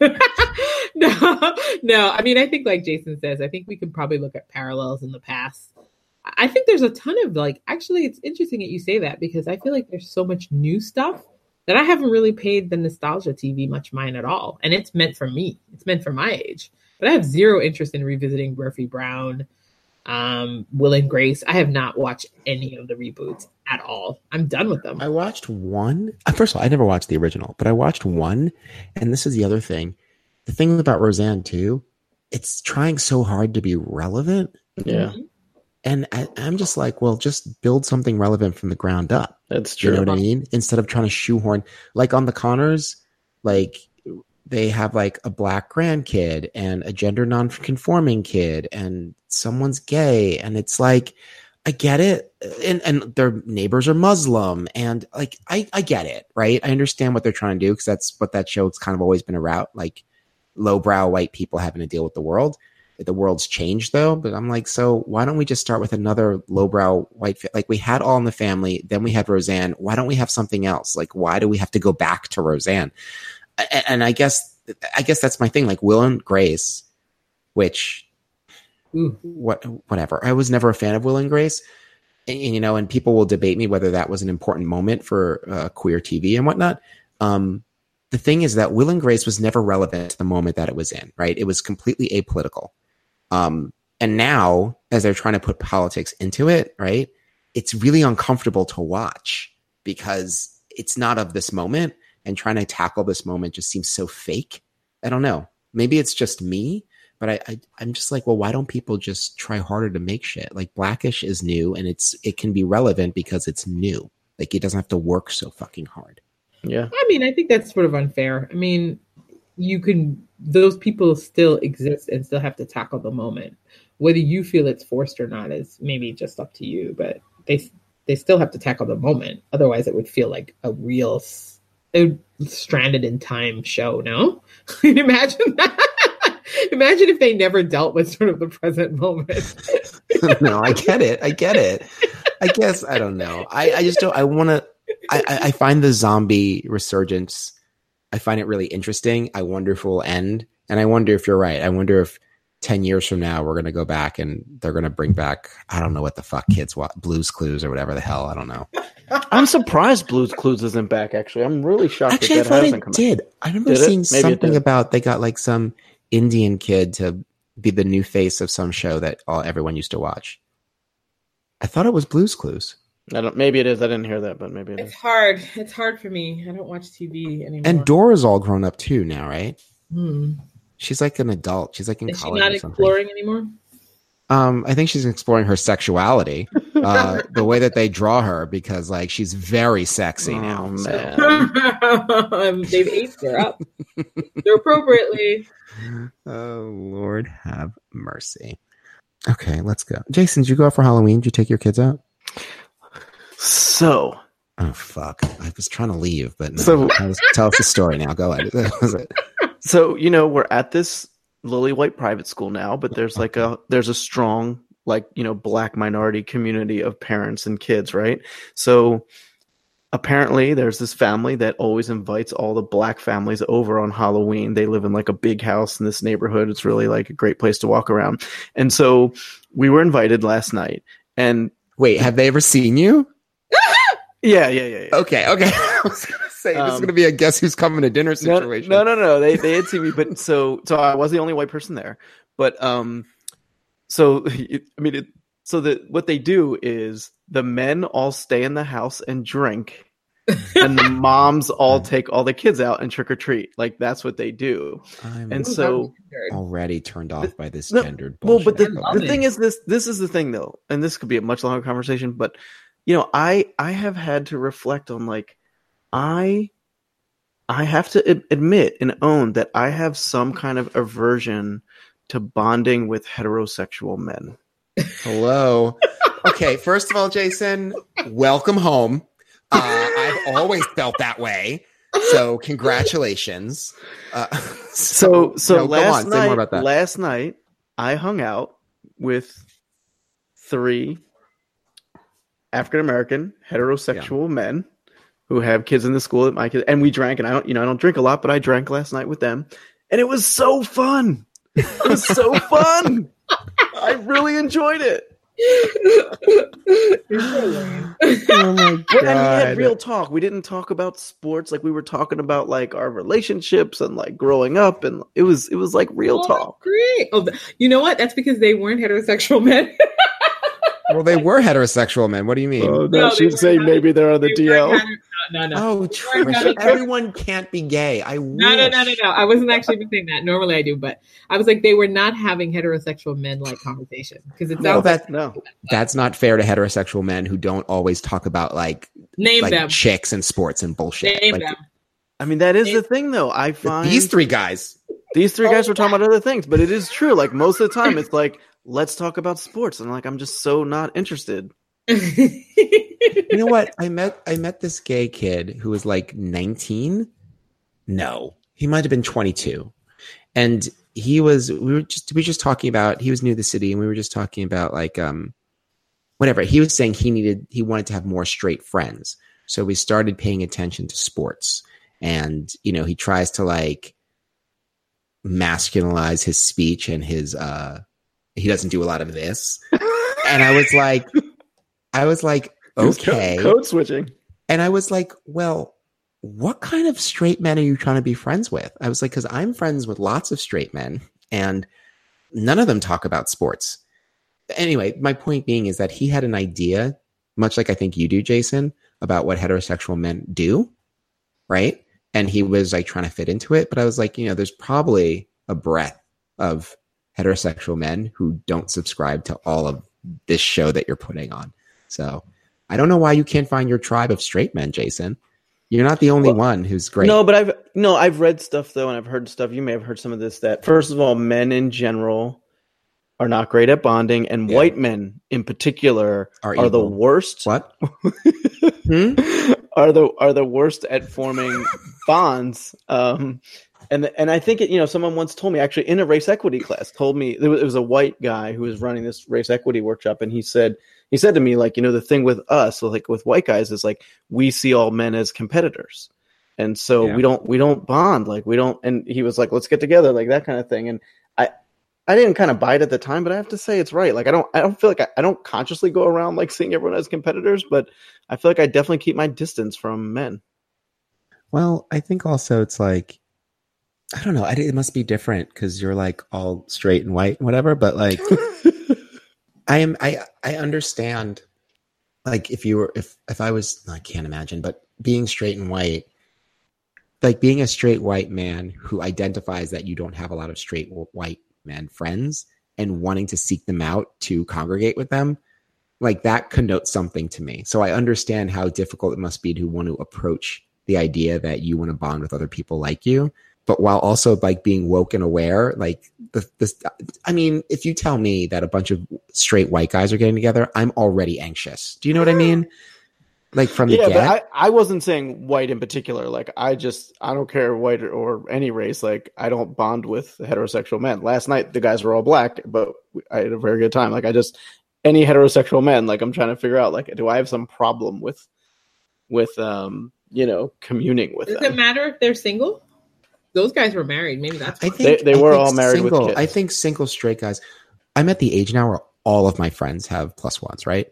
[SPEAKER 4] no, no. I mean, I think, like Jason says, I think we can probably look at parallels in the past. I think there's a ton of like. Actually, it's interesting that you say that because I feel like there's so much new stuff that I haven't really paid the nostalgia TV much mind at all, and it's meant for me. It's meant for my age, but I have zero interest in revisiting Murphy Brown, um, Will and Grace. I have not watched any of the reboots at all. I'm done with them.
[SPEAKER 1] I watched one. uh, First of all, I never watched the original, but I watched one. And this is the other thing. The thing about Roseanne, too, it's trying so hard to be relevant.
[SPEAKER 5] Yeah,
[SPEAKER 1] And I, I'm just like, well, just build something relevant from the ground up.
[SPEAKER 5] that's
[SPEAKER 1] Do you
[SPEAKER 5] true.
[SPEAKER 1] know what I mean? Instead of trying to shoehorn, like on the Conners, like they have like a black grandkid and a gender non-conforming kid, and someone's gay, and it's like, I get it, and and their neighbors are Muslim, and like I I get it, right? I understand what they're trying to do because that's what that show's kind of always been about, like lowbrow white people having to deal with the world. The world's changed though, but I'm like, so why don't we just start with another lowbrow white? Fa- like we had All in the Family, then we had Roseanne. Why don't we have something else? Like, why do we have to go back to Roseanne? And I guess, I guess that's my thing. Like Will and Grace, which
[SPEAKER 4] Ooh.
[SPEAKER 1] what whatever. I was never a fan of Will and Grace, and, and, you know, and people will debate me whether that was an important moment for uh, queer TV and whatnot. Um, the thing is that Will and Grace was never relevant to the moment that it was in. Right? It was completely apolitical. Um, and now, as they're trying to put politics into it, right, it's really uncomfortable to watch because it's not of this moment, and trying to tackle this moment just seems so fake. I don't know. Maybe it's just me, but I, I I'm just like, well, why don't people just try harder to make shit? Like Blackish is new, and it's it can be relevant because it's new. Like it doesn't have to work so fucking hard.
[SPEAKER 5] Yeah,
[SPEAKER 4] I mean, I think that's sort of unfair. I mean, you can those people still exist and still have to tackle the moment. Whether you feel it's forced or not is maybe just up to you, but they they still have to tackle the moment. Otherwise, it would feel like a real s- a stranded in time show. No, imagine that. imagine if they never dealt with sort of the present moment.
[SPEAKER 1] no, I get it. I get it. I guess I don't know. I, I just don't. I want to. I, I find the zombie resurgence. I find it really interesting. I wonder if it will end, and I wonder if you're right. I wonder if ten years from now we're gonna go back and they're gonna bring back. I don't know what the fuck kids watch Blues Clues or whatever the hell. I don't know.
[SPEAKER 5] I'm surprised Blue's Clues isn't back. Actually, I'm really shocked
[SPEAKER 1] Actually, I
[SPEAKER 5] that that
[SPEAKER 1] thought
[SPEAKER 5] hasn't
[SPEAKER 1] it
[SPEAKER 5] come.
[SPEAKER 1] did. I remember
[SPEAKER 5] Did
[SPEAKER 1] seeing
[SPEAKER 5] it
[SPEAKER 1] something about they got like some Indian kid to be the new face of some show that all everyone used to watch. I thought it was Blues Clues.
[SPEAKER 5] I don't. Maybe it is. I didn't hear that, but maybe it
[SPEAKER 4] It's
[SPEAKER 5] is.
[SPEAKER 4] hard. It's hard for me. I don't watch TV anymore.
[SPEAKER 1] And Dora's all grown up too now, right?
[SPEAKER 4] Hmm.
[SPEAKER 1] She's like an adult. She's like in
[SPEAKER 4] Is she
[SPEAKER 1] college
[SPEAKER 4] not
[SPEAKER 1] or
[SPEAKER 4] exploring anymore?
[SPEAKER 1] Um, I think she's exploring her sexuality. Uh, the way that they draw her, because like she's very sexy now.
[SPEAKER 5] Oh,
[SPEAKER 1] so-
[SPEAKER 5] man.
[SPEAKER 4] Um, They've aged her up. They're appropriately.
[SPEAKER 1] Oh Lord, have mercy. Okay, let's go. Jason, did you go out for Halloween? Did you take your kids out?
[SPEAKER 5] So
[SPEAKER 1] Oh fuck! I was trying to leave, but no.
[SPEAKER 5] So-
[SPEAKER 1] tell, us, tell us the story now. Go ahead. That was it.
[SPEAKER 5] so you know we're at this lily white private school now but there's like a there's a strong like you know black minority community of parents and kids right so apparently there's this family that always invites all the black families over on halloween they live in like a big house in this neighborhood it's really like a great place to walk around and so we were invited last night and
[SPEAKER 1] Wait, have they ever seen you?
[SPEAKER 5] Yeah, yeah, yeah. yeah.
[SPEAKER 1] Okay, okay. I was gonna say this is
[SPEAKER 5] Um,
[SPEAKER 1] gonna be a guess who's coming to dinner situation.
[SPEAKER 5] no, no, no. They they had seen me, but so so I was the only white person there. But um, so it, I mean, it, so that what they do is the men all stay in the house and drink, and the moms all take all the kids out and trick or treat. Like that's what they do.
[SPEAKER 1] I'm
[SPEAKER 5] And so
[SPEAKER 1] already turned off by this
[SPEAKER 5] No,
[SPEAKER 1] gendered
[SPEAKER 5] Well, but the,
[SPEAKER 1] Go
[SPEAKER 4] love
[SPEAKER 1] on.
[SPEAKER 5] the thing is this this is the thing though, and this could be a much longer conversation, but you know, I I have had to reflect on like I I have to ad- admit and own that I have some kind of aversion to bonding with heterosexual men.
[SPEAKER 1] Hello. Okay, first of all, Jason, welcome home. Uh, I've always felt that way. So congratulations. Uh,
[SPEAKER 5] So so
[SPEAKER 1] no,
[SPEAKER 5] last
[SPEAKER 1] on,
[SPEAKER 5] night last night I hung out with three African American heterosexual men who have kids in the school that my kids and we drank and I don't you know I don't drink a lot but I drank last night with them and it was so fun. It was so fun. I really enjoyed it.
[SPEAKER 4] You're so lame.
[SPEAKER 1] oh my
[SPEAKER 5] But, and we had real talk. We didn't talk about sports like we were talking about like our relationships and like growing up and it was it was like real
[SPEAKER 4] Oh,
[SPEAKER 5] talk.
[SPEAKER 4] Great. Oh, you know what? That's because they weren't heterosexual men.
[SPEAKER 1] Well, they were heterosexual men. What do you mean?
[SPEAKER 5] Oh,
[SPEAKER 4] No,
[SPEAKER 5] that
[SPEAKER 4] they
[SPEAKER 5] should
[SPEAKER 4] were
[SPEAKER 5] say maybe they're on the
[SPEAKER 4] They weren't
[SPEAKER 5] DL.
[SPEAKER 4] heter- No, no, no.
[SPEAKER 1] Oh,
[SPEAKER 4] weren't
[SPEAKER 1] Trish, everyone can't be gay. I
[SPEAKER 4] No, no, no, no, no. I wasn't actually even saying that. Normally I do, but I was like, they were not having heterosexual men like conversation because it's
[SPEAKER 1] No,
[SPEAKER 4] sounds like
[SPEAKER 1] that
[SPEAKER 5] No.
[SPEAKER 1] that's not fair to heterosexual men who don't always talk about like
[SPEAKER 4] name
[SPEAKER 1] like
[SPEAKER 4] them.
[SPEAKER 1] chicks and sports and bullshit.
[SPEAKER 4] Name
[SPEAKER 1] Like,
[SPEAKER 4] them.
[SPEAKER 5] I mean that is the thing though. I find
[SPEAKER 1] these three guys.
[SPEAKER 5] these three guys oh, were talking about other things, but it is true. Like most of the time it's like, let's talk about sports. And I'm like I'm just so not interested.
[SPEAKER 1] You know what? I met I met this gay kid who was like 19. No, he might have been 22, and he was. We were just we were just talking about. He was new to the city, and we were just talking about like um, whatever. He was saying he needed he wanted to have more straight friends, so we started paying attention to sports, and you know he tries to like masculinize his speech and his uh he doesn't do a lot of this and i was like i was like okay
[SPEAKER 5] Code switching.
[SPEAKER 1] and I was like, well, what kind of straight men are you trying to be friends with? I was like, because I'm friends with lots of straight men and none of them talk about sports. Anyway, my point being is that he had an idea, much like I think you do, Jason, about what heterosexual men do, right? And he was like trying to fit into it. But I was like, you know, there's probably a breadth of heterosexual men who don't subscribe to all of this show that you're putting on. So I don't know why you can't find your tribe of straight men, Jason. You're not the only
[SPEAKER 5] Well,
[SPEAKER 1] one who's great.
[SPEAKER 5] No, but I've no, I've read stuff though, and I've heard stuff. You may have heard some of this. That first of all, men in general are not great at bonding, and
[SPEAKER 1] Yeah.
[SPEAKER 5] white men in particular
[SPEAKER 1] Are
[SPEAKER 5] are, the worst.
[SPEAKER 1] What? Hmm?
[SPEAKER 5] are the are the worst at forming bonds. Um, and and I think it, you know someone once told me actually in a race equity class told me there was, it was a white guy who was running this race equity workshop, and he said he said to me like you know the thing with us like with white guys is like we see all men as competitors. And so
[SPEAKER 1] Yeah.
[SPEAKER 5] we don't we don't bond like we don't and he was like let's get together like that kind of thing and I I didn't kind of buy it at the time, but I have to say it's right. Like I don't, I don't feel like I, I don't consciously go around like seeing everyone as competitors, but I feel like I definitely keep my distance from men.
[SPEAKER 1] Well, I think also it's like, I don't know. I, it must be different because you're like all straight and white and whatever. But like, I am, I, I understand. Like, if you were, if, if I was, I can't imagine, but being straight and white, like being a straight white man who identifies that you don't have a lot of straight white men friends and wanting to seek them out to congregate with them, like that connotes something to me. So I understand how difficult it must be to want to approach the idea that you want to bond with other people like you, but while also like being woke and aware, like the, this, I mean, if you tell me that a bunch of straight white guys are getting together, I'm already anxious. Do you know what I mean? Like from the
[SPEAKER 5] yeah,
[SPEAKER 1] get.
[SPEAKER 5] but I, I wasn't saying white in particular. Like I just, I don't care white or, or any race. Like I don't bond with heterosexual men. Last night the guys were all black, but I had a very good time. Like I just, any heterosexual men, like I'm trying to figure out, like, do I have some problem with, with, um, you know, communing with
[SPEAKER 4] Does
[SPEAKER 5] them?
[SPEAKER 4] it matter if they're single? Those guys were married. Maybe that's
[SPEAKER 1] I think
[SPEAKER 5] They- they were
[SPEAKER 1] think
[SPEAKER 5] all married with
[SPEAKER 1] single,
[SPEAKER 5] kids.
[SPEAKER 1] I think single straight guys. I'm at the age now where all of my friends have plus ones, right?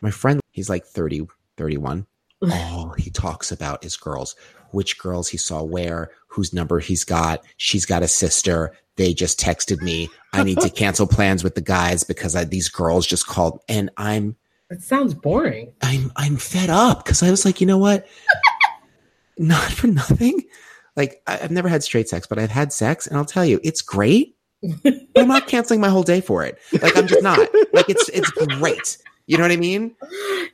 [SPEAKER 1] My friend, he's like 30, 31. All he talks about is girls, which girls he saw where, whose number he's got. She's got a sister. They just texted me. I need to cancel plans with the guys because I, these girls just called, and I'm
[SPEAKER 4] It sounds boring.
[SPEAKER 1] I'm I'm fed up because I was like, you know what? Not for nothing. Like I, I've never had straight sex, but I've had sex, and I'll tell you, it's great. but I'm not canceling my whole day for it. Like I'm just not. Like it's it's great. You know what I mean?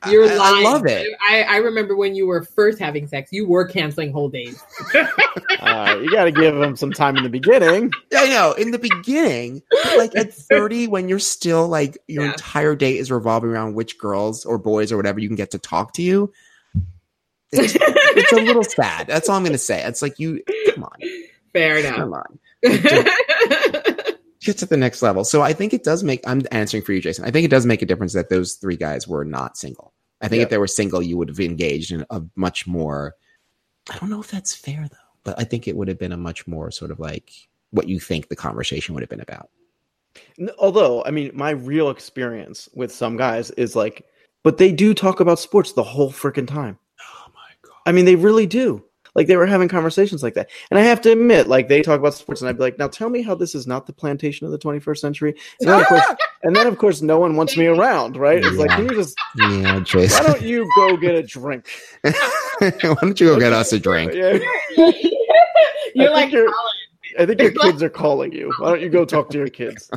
[SPEAKER 4] You're
[SPEAKER 1] I- I love it.
[SPEAKER 4] I, I remember when you were first having sex, you were canceling whole days.
[SPEAKER 5] Uh, you got to give them some time in the beginning.
[SPEAKER 1] I know in the beginning, like at 30, when you're still like your
[SPEAKER 4] Yeah.
[SPEAKER 1] entire day is revolving around which girls or boys or whatever you can get to talk to you. It's, it's a little sad. That's all I'm gonna say. It's like you come on,
[SPEAKER 4] Fair
[SPEAKER 1] come on. get to the next level. So I think it does make. I'm answering for you, Jason. I think it does make a difference that those three guys were not single. I think
[SPEAKER 5] Yeah.
[SPEAKER 1] if they were single, you would have engaged in a much more. I don't know if that's fair though, but I think it would have been a much more sort of like what you think the conversation would have been about.
[SPEAKER 5] Although, I mean, my real experience with some guys is like, but they do talk about sports the whole freaking time.
[SPEAKER 1] My god!
[SPEAKER 5] I mean, they really do. Like they were having conversations like that, and I have to admit, like they talk about sports, and I'd be like, "Now tell me how this is not the plantation of the 21st century." And then, of course, and then, of course, no one wants me around, right? It's like, can you just?
[SPEAKER 1] Yeah,
[SPEAKER 5] Why don't you go get a drink?
[SPEAKER 1] Why don't you go get us a drink?
[SPEAKER 5] Yeah,
[SPEAKER 4] You're like,
[SPEAKER 5] you're- I think your kids are calling you. Why don't you go talk to your kids?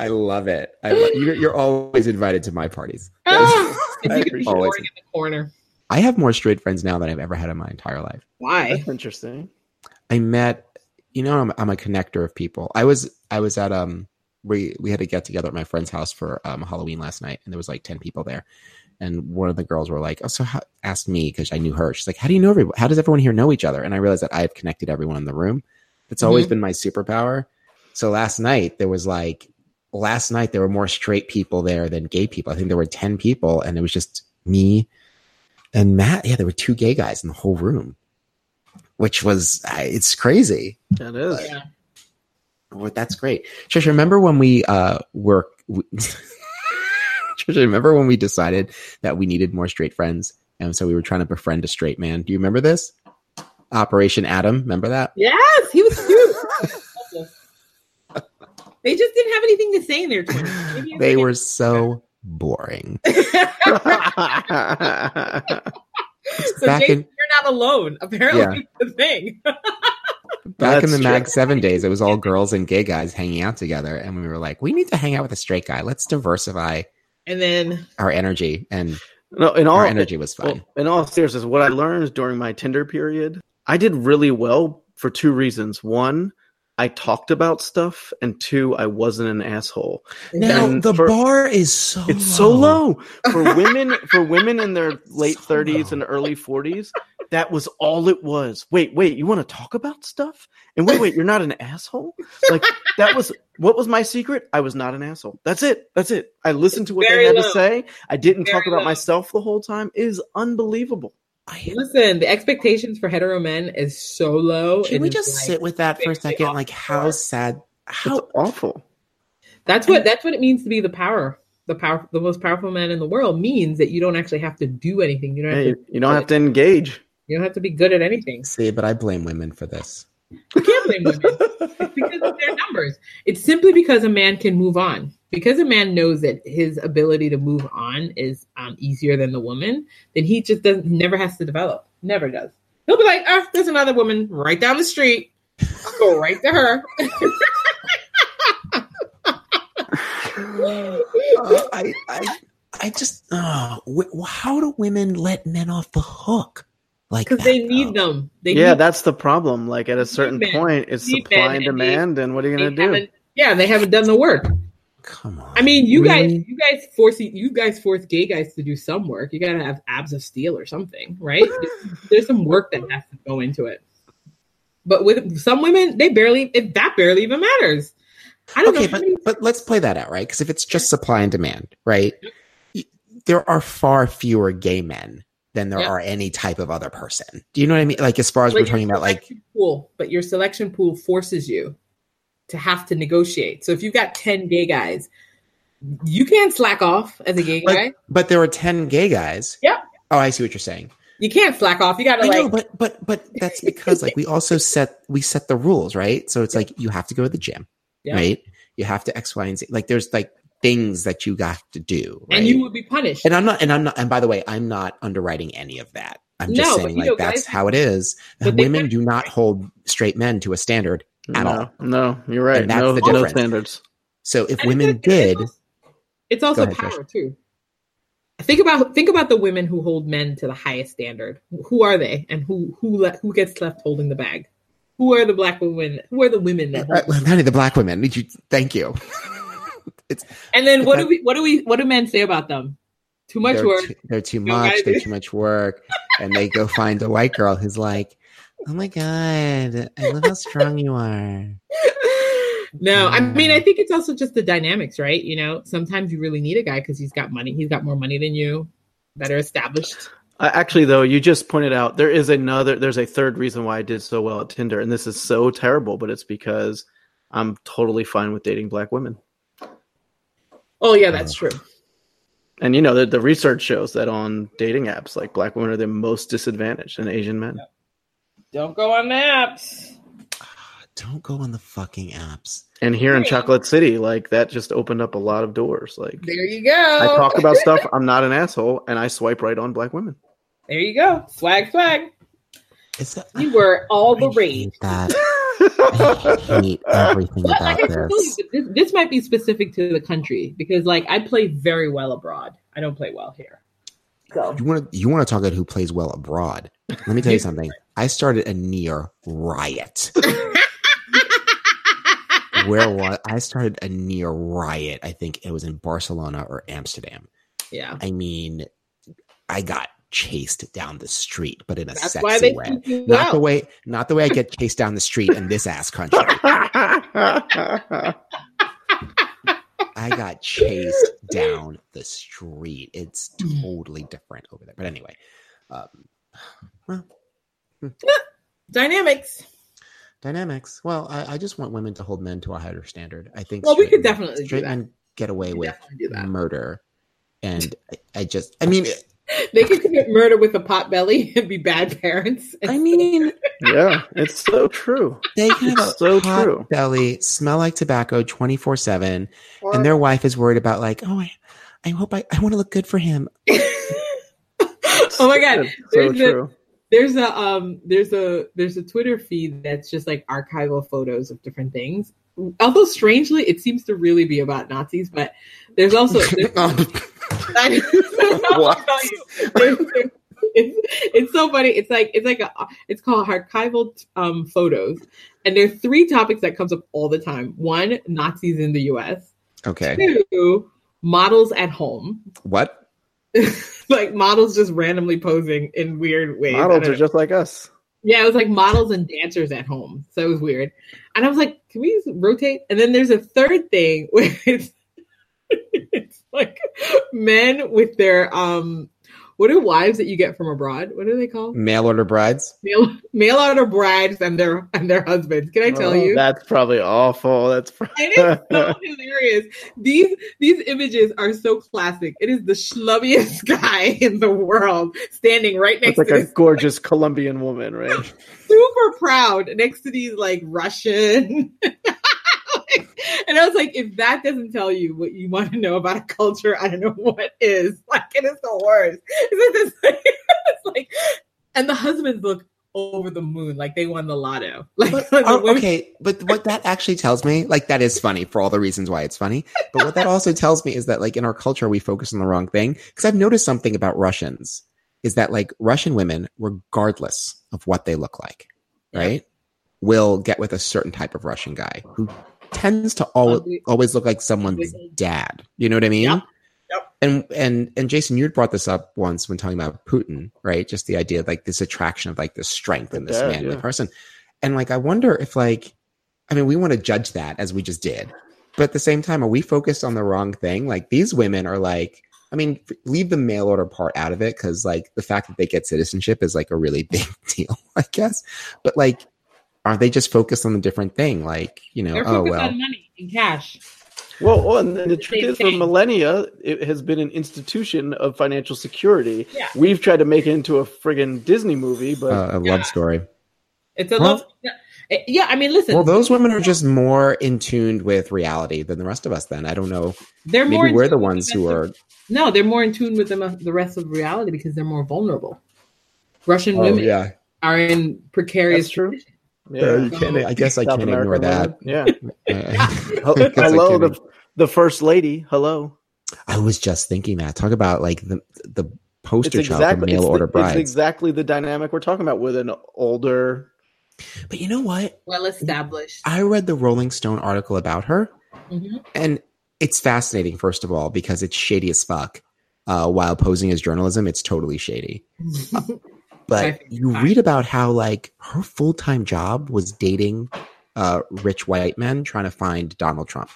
[SPEAKER 1] I love it. I love, you're, you're always invited to my parties.
[SPEAKER 5] I
[SPEAKER 4] you could be
[SPEAKER 5] appreciate
[SPEAKER 1] it.
[SPEAKER 4] boring in the corner.
[SPEAKER 1] I have more straight friends now than I've ever had in my entire life.
[SPEAKER 4] Why?
[SPEAKER 5] That's interesting.
[SPEAKER 1] I met, you know, I'm, I'm a connector of people. I was, I was at, um, we, we had to get together at my friend's house for um, Halloween last night and there was like 10 people there. And one of the girls were like, oh, so how, asked me because I knew her. She's like, how do you know everyone? How does everyone here know each other? And I realized that I've connected everyone in the room. That's always been my superpower. So last night there was like, last night there were more straight people there than gay people. I think there were 10 people and it was just me and Matt. Yeah, there were two gay guys in the whole room, which was, it's crazy.
[SPEAKER 5] That is.
[SPEAKER 4] Yeah.
[SPEAKER 1] Well, that's great. Trish, remember when we uh were we, Trish, remember when we decided that we needed more straight friends? And so we were trying to befriend a straight man. Do you remember this? Operation Adam, remember that?
[SPEAKER 4] Yes, he was cute. They just didn't have anything to say in their 20s.
[SPEAKER 1] They were so boring.
[SPEAKER 4] so
[SPEAKER 1] back
[SPEAKER 4] Jason,
[SPEAKER 1] in-
[SPEAKER 4] you're not alone. Apparently,
[SPEAKER 1] Yeah.
[SPEAKER 4] the thing.
[SPEAKER 1] Back in
[SPEAKER 5] That's
[SPEAKER 1] the Mag 7 days, it was all girls and gay guys hanging out together. And we were like, we need to hang out with a straight guy. Let's diversify
[SPEAKER 4] And then
[SPEAKER 1] our energy. And
[SPEAKER 5] no, in all
[SPEAKER 1] our energy was fine.
[SPEAKER 5] Well, in all seriousness, what I learned during my Tinder period, I did really well for two reasons. One, I talked about stuff, and two, I wasn't an asshole.
[SPEAKER 1] now,
[SPEAKER 5] and
[SPEAKER 1] the
[SPEAKER 5] for-
[SPEAKER 1] bar is so
[SPEAKER 5] It's so low for women. For women in their late thirties
[SPEAKER 1] low.
[SPEAKER 5] and early forties, that was all it was. Wait, wait, you want to talk about stuff? And wait, wait, you're not an asshole. Like that was what was my secret? I was not an asshole. That's it. That's it. I listened to what they had
[SPEAKER 4] low.
[SPEAKER 5] to say. I didn't talk about
[SPEAKER 4] low.
[SPEAKER 5] myself the whole time. It is unbelievable.
[SPEAKER 1] I-
[SPEAKER 4] listen, the expectations for hetero men is so low.
[SPEAKER 1] Can we just
[SPEAKER 4] like-
[SPEAKER 1] sit with that for a second?
[SPEAKER 4] off
[SPEAKER 1] Like how
[SPEAKER 4] floor.
[SPEAKER 1] sad
[SPEAKER 5] It's
[SPEAKER 1] how
[SPEAKER 5] awful.
[SPEAKER 4] That's what that's what it means to be the power. The power the most powerful man in the world means that you don't actually have to do anything. You don't
[SPEAKER 5] Yeah,
[SPEAKER 4] have
[SPEAKER 5] you,
[SPEAKER 4] to
[SPEAKER 5] you don't have to engage.
[SPEAKER 4] you don't have to be good at anything.
[SPEAKER 1] see, but I blame women for this.
[SPEAKER 4] You can't blame women. It's because of their numbers. It's simply because a man can move on. Because a man knows that his ability to move on is um, easier than the woman, then he just doesn't never has to develop. Never does. He'll be like, oh, there's another woman right down the street. I'll go right to her.
[SPEAKER 1] Uh, I, I, I just, uh, wh- how do women let men off the hook? Like
[SPEAKER 4] Because
[SPEAKER 1] that,
[SPEAKER 4] they need
[SPEAKER 1] though?
[SPEAKER 4] them. They
[SPEAKER 5] yeah,
[SPEAKER 4] need
[SPEAKER 5] that's the problem. Like at a certain point, it's
[SPEAKER 4] Need
[SPEAKER 5] supply
[SPEAKER 4] men,
[SPEAKER 5] and
[SPEAKER 4] and they-
[SPEAKER 5] demand, and what are you gonna do?
[SPEAKER 4] Yeah, they haven't done the work.
[SPEAKER 1] Come on.
[SPEAKER 4] I mean, you guys, you guys force you guys force gay guys to do some work. You gotta have abs of steel or something, right? There's- There's some work that has to go into it. But with some women, they barely it, that barely even matters. I don't
[SPEAKER 1] okay,
[SPEAKER 4] know.
[SPEAKER 1] but
[SPEAKER 4] many-
[SPEAKER 1] but let's play that out, right? Because if it's just supply and demand, right? y- There are far fewer gay men than there
[SPEAKER 4] Yep.
[SPEAKER 1] are any type of other person. Do you know what I mean? Like as far as
[SPEAKER 4] but
[SPEAKER 1] we're talking about, like
[SPEAKER 4] selection pool, but your selection pool forces you to have to negotiate. So if you've got ten gay guys, You can't slack off as a gay
[SPEAKER 1] But-
[SPEAKER 4] guy.
[SPEAKER 1] But there are ten gay guys.
[SPEAKER 4] Yep.
[SPEAKER 1] Oh, I see what you're saying.
[SPEAKER 4] You can't slack off. You gotta
[SPEAKER 1] I
[SPEAKER 4] like.
[SPEAKER 1] know, but but but that's because like we also set we set the rules, right? So it's like you have to go to the gym,
[SPEAKER 4] Yeah.
[SPEAKER 1] right? You have to X, Y, and Z. Like there's like things that you got to do, right?
[SPEAKER 4] and you would be punished.
[SPEAKER 1] And I'm not, and I'm not, and by the way, I'm not underwriting any of that. I'm just
[SPEAKER 4] No,
[SPEAKER 1] saying, like,
[SPEAKER 4] know,
[SPEAKER 1] that's
[SPEAKER 4] guys-
[SPEAKER 1] how it is. Women do not hold straight men to a standard at
[SPEAKER 5] no,
[SPEAKER 1] all.
[SPEAKER 5] No, you're right.
[SPEAKER 1] And that's
[SPEAKER 5] no,
[SPEAKER 1] the
[SPEAKER 5] no standards.
[SPEAKER 1] So if
[SPEAKER 4] And
[SPEAKER 1] women
[SPEAKER 4] it's-
[SPEAKER 1] did,
[SPEAKER 4] it's, it's also
[SPEAKER 1] ahead,
[SPEAKER 4] power
[SPEAKER 1] Trish.
[SPEAKER 4] too. Think about think about the women who hold men to the highest standard. Who are they, and who who le- who gets left holding the bag? Who are the black women? Who are the women that?
[SPEAKER 1] uh,
[SPEAKER 4] Hold
[SPEAKER 1] honey, the black women, did you, thank you. it's
[SPEAKER 4] and then what
[SPEAKER 1] that-
[SPEAKER 4] do we what do we what do men say about them? Too much
[SPEAKER 1] they're
[SPEAKER 4] work.
[SPEAKER 1] Too, they're too much. They're too much work, and they go find a white girl who's like, "Oh my god, I love how strong you are."
[SPEAKER 4] no, I mean I think it's also just the dynamics, right? You know, sometimes you really need a guy because he's got money. He's got more money than you, better established.
[SPEAKER 5] Uh, actually, though, you just pointed out there is another. There's a third reason why I did so well at Tinder, and this is so terrible, but it's because I'm totally fine with dating black women.
[SPEAKER 4] Oh yeah, that's true.
[SPEAKER 5] And you know, the, the research shows that on dating apps, like black women are the most disadvantaged and Asian men.
[SPEAKER 4] Don't go on the apps.
[SPEAKER 1] Don't go on the fucking apps.
[SPEAKER 5] And here in Chocolate City, like that just opened up a lot of doors. Like
[SPEAKER 4] There you go.
[SPEAKER 5] I talk about stuff. I'm not an asshole, and I swipe right on black women.
[SPEAKER 4] There you go. Swag, swag.
[SPEAKER 1] It's a,
[SPEAKER 4] You were all the
[SPEAKER 1] I
[SPEAKER 4] rage.
[SPEAKER 1] hate that. I hate everything
[SPEAKER 4] But
[SPEAKER 1] about
[SPEAKER 4] like I told
[SPEAKER 1] this.
[SPEAKER 4] this, this might be specific to the country because, like, I play very well abroad. I don't play well here. So
[SPEAKER 1] You want to you want to talk about who plays well abroad? Let me tell you something. I started a near riot. Where was I started a near riot? I think it was in Barcelona or Amsterdam.
[SPEAKER 4] yeah,
[SPEAKER 1] I mean, I got chased down the street, but in a
[SPEAKER 4] that's
[SPEAKER 1] sexy way. Not
[SPEAKER 4] out.
[SPEAKER 1] the way, not the way I get chased down the street in this ass country. I got chased down the street. It's totally different over there. But anyway, um, well,
[SPEAKER 4] Dynamics.
[SPEAKER 1] dynamics. Well, I, I just want women to hold men to a higher standard. I think.
[SPEAKER 4] Well, we could
[SPEAKER 1] men-
[SPEAKER 4] definitely
[SPEAKER 1] straight men get away with
[SPEAKER 4] definitely do that.
[SPEAKER 1] murder, and I, I just, I mean,
[SPEAKER 4] They could commit murder with a pot belly and be bad parents.
[SPEAKER 1] I mean,
[SPEAKER 5] yeah, it's so true.
[SPEAKER 1] they can have a
[SPEAKER 5] It's so
[SPEAKER 1] hot
[SPEAKER 5] true.
[SPEAKER 1] belly, smell like tobacco, twenty four seven, and their wife is worried about like, oh, I, I hope I, I want to look good for him.
[SPEAKER 4] oh my god,
[SPEAKER 5] It's so
[SPEAKER 4] there's a,
[SPEAKER 5] true.
[SPEAKER 4] there's a um there's a there's a Twitter feed that's just like archival photos of different things. Although strangely, it seems to really be about Nazis, but there's also there's, I,
[SPEAKER 5] What?
[SPEAKER 4] There's- there's- it's, it's so funny. It's like it's like a it's called archival um, photos, and there are three topics that comes up all the time. One, Nazis in the U.S.
[SPEAKER 1] okay,
[SPEAKER 4] Two, models at home,
[SPEAKER 1] what?
[SPEAKER 4] like models just randomly posing in weird ways.
[SPEAKER 5] Models are
[SPEAKER 4] know.
[SPEAKER 5] just like us.
[SPEAKER 4] Yeah, it was like models and dancers at home. So it was weird. And I was like, can we just rotate? And then there's a third thing where it's, it's like men with their um what are wives that you get from abroad? What are they called?
[SPEAKER 1] Mail order brides.
[SPEAKER 4] Mail mail order brides and their and their husbands. Can I tell
[SPEAKER 5] Oh,
[SPEAKER 4] you?
[SPEAKER 5] That's probably awful. That's pro-
[SPEAKER 4] It is so hilarious. These these images are so classic. It is the schlubbiest guy in the world standing right next
[SPEAKER 5] it's like
[SPEAKER 4] to
[SPEAKER 5] a
[SPEAKER 4] this
[SPEAKER 5] gorgeous Colombian woman, right?
[SPEAKER 4] super proud next to these like Russian. And I was like, if that doesn't tell you what you want to know about a culture, I don't know what is. Like, it is the worst. It's like, it's like and the husbands look over the moon, like they won the lotto. Like,
[SPEAKER 1] But,
[SPEAKER 4] the
[SPEAKER 1] oh, okay, but what that actually tells me, like that is funny for all the reasons why it's funny. But what that also tells me is that like in our culture we focus on the wrong thing. Because I've noticed something about Russians is that like Russian women, regardless of what they look like,
[SPEAKER 4] Yeah.
[SPEAKER 1] right, will get with a certain type of Russian guy who tends to al-
[SPEAKER 4] Ugly.
[SPEAKER 1] always look like someone's dad. You know what I mean?
[SPEAKER 4] Yep. Yep.
[SPEAKER 1] And and and Jason, you brought this up once when talking about Putin, right? Just the idea of like this attraction of like the strength in this
[SPEAKER 5] dad,
[SPEAKER 1] manly
[SPEAKER 5] yeah.
[SPEAKER 1] person. And like I wonder if like I mean we want to judge that as we just did. But at the same time, are we focused on the wrong thing? Like these women are like I mean, leave the mail order part out of it because, like, the fact that they get citizenship is like a really big deal, I guess. But like, are they just focused on a different thing? Like, you know,
[SPEAKER 4] they're
[SPEAKER 1] oh well,
[SPEAKER 4] on money and cash.
[SPEAKER 5] Well, well, and the truth is, for millennia, it has been an institution of financial security.
[SPEAKER 4] Yeah.
[SPEAKER 5] We've tried to make it into a friggin' Disney movie, but
[SPEAKER 1] Uh, a
[SPEAKER 4] Yeah.
[SPEAKER 1] love story.
[SPEAKER 4] It's a
[SPEAKER 1] Well-
[SPEAKER 4] love. Yeah. Yeah, I mean, listen.
[SPEAKER 1] Well, those women are just more in tuned with reality than the rest of us. Then I don't know.
[SPEAKER 4] they're more.
[SPEAKER 1] Maybe
[SPEAKER 4] in
[SPEAKER 1] we're the
[SPEAKER 4] with
[SPEAKER 1] ones who are.
[SPEAKER 4] of- no, they're more in tune with the the rest of reality because they're more vulnerable. Russian
[SPEAKER 1] Oh
[SPEAKER 4] women
[SPEAKER 1] yeah,
[SPEAKER 4] are in precarious.
[SPEAKER 5] That's true.
[SPEAKER 4] positions.
[SPEAKER 1] Uh, you
[SPEAKER 5] yeah.
[SPEAKER 1] can't, I guess I
[SPEAKER 5] South
[SPEAKER 1] can't
[SPEAKER 5] American
[SPEAKER 1] ignore that.
[SPEAKER 5] women. Yeah.
[SPEAKER 1] I
[SPEAKER 5] Hello, the the first lady. Hello.
[SPEAKER 1] I was just thinking that. Talk about like the the
[SPEAKER 5] It's
[SPEAKER 1] poster child
[SPEAKER 5] exactly
[SPEAKER 1] for mail
[SPEAKER 5] it's,
[SPEAKER 1] order
[SPEAKER 5] the,
[SPEAKER 1] brides.
[SPEAKER 5] it's exactly the dynamic we're talking about with an older.
[SPEAKER 1] but you know what?
[SPEAKER 4] Well established.
[SPEAKER 1] I read the Rolling Stone article about her,
[SPEAKER 4] Mhm.
[SPEAKER 1] and it's fascinating. First of all, because it's shady as fuck. Uh, while posing as journalism, it's totally shady. But you read about how like her full time job was dating uh, rich white men trying to find Donald Trump.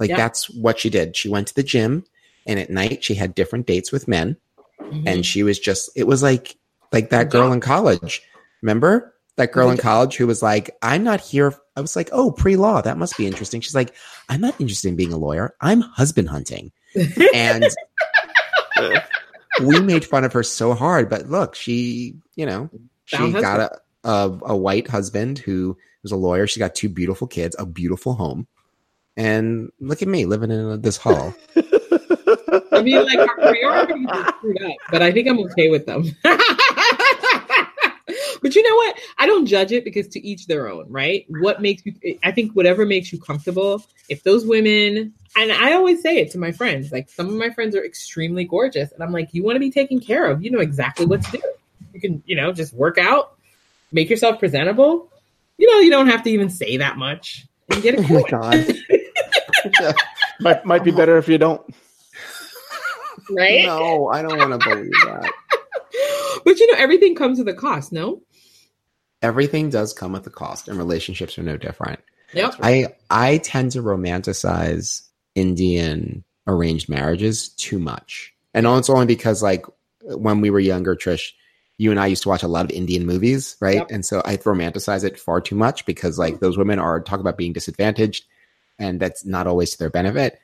[SPEAKER 1] Like
[SPEAKER 4] Yeah.
[SPEAKER 1] that's what she did. She went to the gym, and at night she had different dates with men.
[SPEAKER 4] Mhm.
[SPEAKER 1] and she was just it was like like that girl in college remember that girl in college who was like i'm not here i was like oh pre-law that must be interesting she's like i'm not interested in being a lawyer i'm husband hunting and we made fun of her so hard but look she you know she
[SPEAKER 4] Found
[SPEAKER 1] got a, a a white husband who was a lawyer. She got two beautiful kids a beautiful home. And look at me living in this hall.
[SPEAKER 4] I mean, like our priorities are screwed up, but I think I'm okay with them. but you know what? I don't judge it because to each their own, right? What makes you? I think whatever makes you comfortable. If those women, and I always say it to my friends, like some of my friends are extremely gorgeous, and I'm like, you want to be taken care of. You know exactly what to do. You can, you know, just work out, make yourself presentable. You know, you don't have to even say that much and get a
[SPEAKER 1] oh my god
[SPEAKER 5] might might be oh. better if you don't.
[SPEAKER 4] right?
[SPEAKER 1] no i don't want to believe that
[SPEAKER 4] But you know, everything comes with a cost, no?
[SPEAKER 1] Everything does come with a cost and relationships are no different
[SPEAKER 4] Yep.
[SPEAKER 1] i i tend to romanticize indian arranged marriages too much and it's only because like when we were younger trish you and i used to watch a lot of indian movies right
[SPEAKER 4] Yep.
[SPEAKER 1] and so i romanticize it far too much because like those women are talk about being disadvantaged and that's not always to their benefit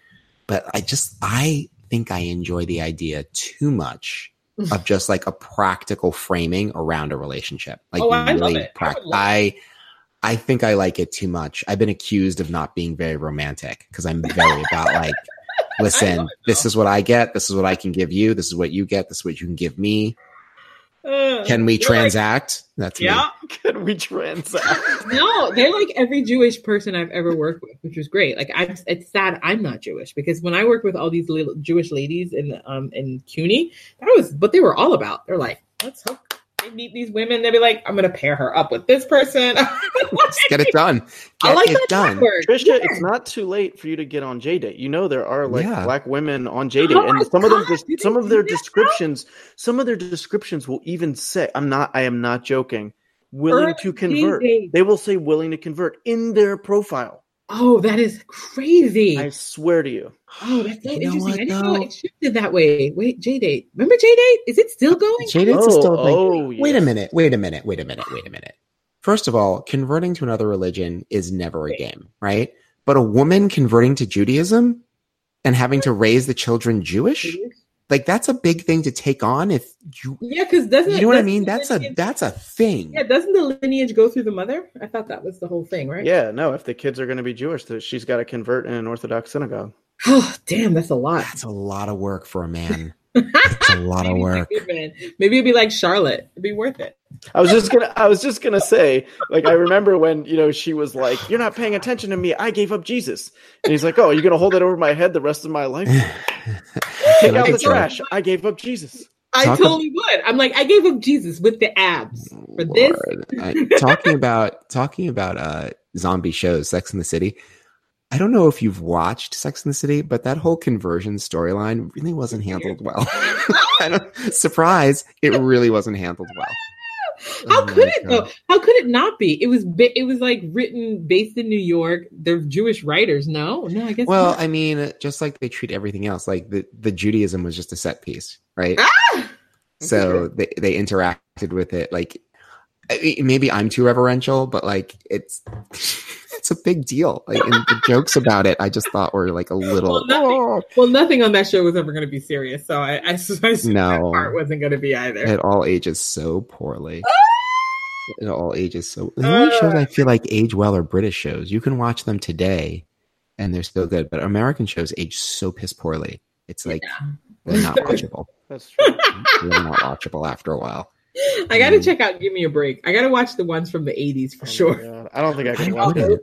[SPEAKER 1] but i just i think i enjoy the idea too much of just like a practical framing around a relationship. Like
[SPEAKER 4] Oh, I love
[SPEAKER 1] really
[SPEAKER 4] it. I
[SPEAKER 1] prac-
[SPEAKER 4] would
[SPEAKER 1] I I think I like it too much. I've been accused of not being very romantic because I'm very about like, listen,
[SPEAKER 4] it,
[SPEAKER 1] this is what I get, this is what I can give you, this is what you get, this is what you can give me.
[SPEAKER 4] Uh,
[SPEAKER 1] Can we
[SPEAKER 4] they're like-
[SPEAKER 1] transact? That's me.
[SPEAKER 4] yeah.
[SPEAKER 5] Can we transact?
[SPEAKER 4] No, they're like every Jewish person I've ever worked with, which was great. Like I'm, it's sad I'm not Jewish because when I worked with all these little Jewish ladies in um in CUNY, that was what they were all about. They're like, let's hook. They meet these women. They'd be like, I'm gonna pair her up with this person.
[SPEAKER 1] Let's get it done. Get
[SPEAKER 4] I like
[SPEAKER 1] it
[SPEAKER 4] that
[SPEAKER 1] done.
[SPEAKER 4] word.
[SPEAKER 5] Trisha,
[SPEAKER 4] Yeah.
[SPEAKER 5] it's not too late for you to get on J Date. You know there are like
[SPEAKER 1] Yeah.
[SPEAKER 5] black women on J Date,
[SPEAKER 4] Oh
[SPEAKER 5] and
[SPEAKER 4] my
[SPEAKER 5] some of them, just, some of
[SPEAKER 4] do
[SPEAKER 5] their
[SPEAKER 4] that now?
[SPEAKER 5] descriptions, some of their descriptions will even say, "I'm not, I am not joking." Willing
[SPEAKER 4] Early
[SPEAKER 5] to convert.
[SPEAKER 4] dating.
[SPEAKER 5] They will say willing to convert in their profile.
[SPEAKER 4] Oh, that is crazy.
[SPEAKER 5] I swear to you.
[SPEAKER 4] oh, that's so
[SPEAKER 1] You know
[SPEAKER 4] interesting.
[SPEAKER 1] what,
[SPEAKER 4] I didn't know it shifted that way. Wait, J Date. Remember J Date? Is it still going?
[SPEAKER 1] Jada's is
[SPEAKER 5] Oh,
[SPEAKER 1] still like,
[SPEAKER 5] oh,
[SPEAKER 1] wait a minute, wait a minute, wait a minute, wait a minute. First of all, converting to another religion is never a game, right? But a woman converting to Judaism and having to raise the children Jewish, like that's a big thing to take on. If you,
[SPEAKER 4] Yeah, because doesn't
[SPEAKER 1] you know what I mean?
[SPEAKER 4] the
[SPEAKER 1] That's a that's a thing.
[SPEAKER 4] Yeah, doesn't the lineage go through the mother? I thought that was the whole thing, right?
[SPEAKER 5] Yeah, no. If the kids are going to be Jewish, then she's got to convert in an Orthodox synagogue.
[SPEAKER 4] Oh, damn, that's a lot.
[SPEAKER 1] That's a lot of work for a man. It's a lot of work.
[SPEAKER 4] it's a good man. Maybe it'd be like Charlotte. It'd be worth it.
[SPEAKER 5] I was just gonna. I was just gonna say, like, I remember when you know she was like, "You're not paying attention to me. I gave up Jesus," and he's like, "Oh, you're gonna hold that over my head the rest of my life? Take out the
[SPEAKER 1] think so.
[SPEAKER 5] trash. I gave up Jesus."
[SPEAKER 4] I
[SPEAKER 1] Talk
[SPEAKER 4] totally would. I'm like, I gave up Jesus with the abs for this.
[SPEAKER 1] I- talking about talking about uh zombie shows, Sex in the City. I don't know if you've watched Sex in the City, but that whole conversion storyline really wasn't handled well. Surprise, it really wasn't handled well.
[SPEAKER 4] How
[SPEAKER 1] Oh
[SPEAKER 4] could it though? How could it not be? It was it was like written based in New York. They're Jewish writers. No, no, I guess.
[SPEAKER 1] Well,
[SPEAKER 4] not.
[SPEAKER 1] I mean, just like they treat everything else, like the, the Judaism was just a set piece, right?
[SPEAKER 4] Ah!
[SPEAKER 1] So they, they interacted with it like maybe I'm too reverential, but like it's it's a big deal. Like, and the jokes about it, I just thought were like a little.
[SPEAKER 4] Well, nothing-
[SPEAKER 1] oh,
[SPEAKER 4] Well, nothing on that show was ever going to be serious, so I, I, I assume that
[SPEAKER 1] No.
[SPEAKER 4] part wasn't going to be either.
[SPEAKER 1] it all ages so poorly. It all ages so. The only shows I feel like age well are British shows. You can watch them today, and they're still good. But American shows age so piss poorly. It's like they're not watchable.
[SPEAKER 5] That's true.
[SPEAKER 1] They're not watchable after a while.
[SPEAKER 4] I got to
[SPEAKER 1] Mm.
[SPEAKER 4] check out Give Me a Break. I got to watch the ones from the 80s for
[SPEAKER 5] Oh
[SPEAKER 4] sure.
[SPEAKER 5] God. I don't think I
[SPEAKER 1] I
[SPEAKER 5] can watch it.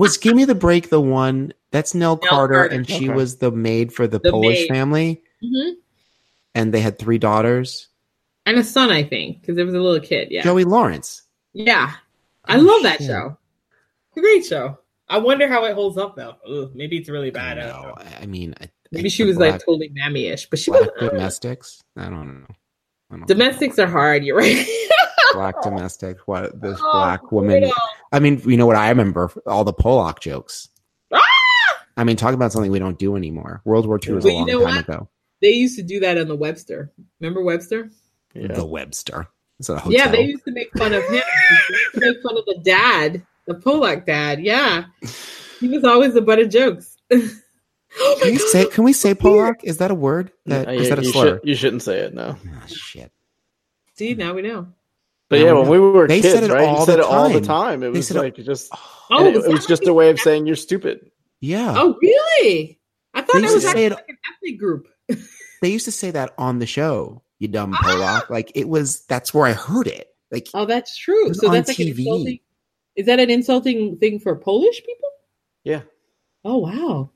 [SPEAKER 1] Wouldn't. Was Give Me the Break the one that's Nell, Carter,
[SPEAKER 4] Carter.
[SPEAKER 1] and she
[SPEAKER 5] Okay.
[SPEAKER 1] was the maid for the,
[SPEAKER 4] The
[SPEAKER 1] Polish
[SPEAKER 4] maid.
[SPEAKER 1] family,
[SPEAKER 4] hmm
[SPEAKER 1] and they had three daughters.
[SPEAKER 4] And a son, I think, because there was a little kid. Yeah.
[SPEAKER 1] Joey Lawrence.
[SPEAKER 4] Yeah. I
[SPEAKER 1] Oh,
[SPEAKER 4] love that
[SPEAKER 1] shit.
[SPEAKER 4] show. It's a great show. I wonder how it holds up, though. Ugh, maybe it's really
[SPEAKER 1] I
[SPEAKER 4] bad.
[SPEAKER 1] don't
[SPEAKER 4] I don't
[SPEAKER 1] know.
[SPEAKER 4] know.
[SPEAKER 1] I mean, I,
[SPEAKER 4] Maybe she was
[SPEAKER 1] black,
[SPEAKER 4] like totally mammy-ish, but she
[SPEAKER 1] black
[SPEAKER 4] was
[SPEAKER 1] domestics. I don't know. I don't
[SPEAKER 4] Domestics are hard. You're right.
[SPEAKER 1] black domestic. What this
[SPEAKER 4] Oh,
[SPEAKER 1] black woman?
[SPEAKER 4] Brutal.
[SPEAKER 1] I mean, you know what I remember? All the Polak jokes.
[SPEAKER 4] Ah!
[SPEAKER 1] I mean, talk about something we don't do anymore. World War II was
[SPEAKER 4] But
[SPEAKER 1] a
[SPEAKER 4] you
[SPEAKER 1] long
[SPEAKER 4] know
[SPEAKER 1] time
[SPEAKER 4] what?
[SPEAKER 1] ago.
[SPEAKER 4] They used to do that on the Webster. Remember Webster?
[SPEAKER 1] The Webster. Is that a hotel?
[SPEAKER 4] Yeah, they used to make fun of him. They used to make fun of the dad, the Polak dad. Yeah, he was always the butt of jokes. oh
[SPEAKER 1] Can we say? Can we say Polak? Is that a word? That
[SPEAKER 5] Uh,
[SPEAKER 1] is
[SPEAKER 5] yeah,
[SPEAKER 1] that a
[SPEAKER 5] you,
[SPEAKER 1] slur?
[SPEAKER 5] should, you shouldn't say it, no.
[SPEAKER 1] Ah, shit.
[SPEAKER 4] See, now we know.
[SPEAKER 5] But yeah, when we were
[SPEAKER 1] They
[SPEAKER 5] kids,
[SPEAKER 1] said it
[SPEAKER 5] right?
[SPEAKER 1] all
[SPEAKER 5] you said
[SPEAKER 1] the
[SPEAKER 5] it all the
[SPEAKER 1] time.
[SPEAKER 5] time. It was
[SPEAKER 1] said it-
[SPEAKER 5] like just
[SPEAKER 4] Oh,
[SPEAKER 5] and it,
[SPEAKER 4] is
[SPEAKER 5] it was just a way of
[SPEAKER 4] said?
[SPEAKER 5] saying you're stupid.
[SPEAKER 1] Yeah.
[SPEAKER 4] Oh, really? I thought
[SPEAKER 1] They
[SPEAKER 4] that
[SPEAKER 1] used
[SPEAKER 4] was
[SPEAKER 1] to
[SPEAKER 4] actually
[SPEAKER 1] say it-
[SPEAKER 4] like an ethnic group.
[SPEAKER 1] They used to say that on the show. You dumb
[SPEAKER 4] Ah!
[SPEAKER 1] Polak. Like it was. That's where I heard it. Like
[SPEAKER 4] Oh, that's true. So that's like an
[SPEAKER 1] TV.
[SPEAKER 4] insulting. Is that an insulting thing for Polish people?
[SPEAKER 5] Yeah.
[SPEAKER 4] Oh wow.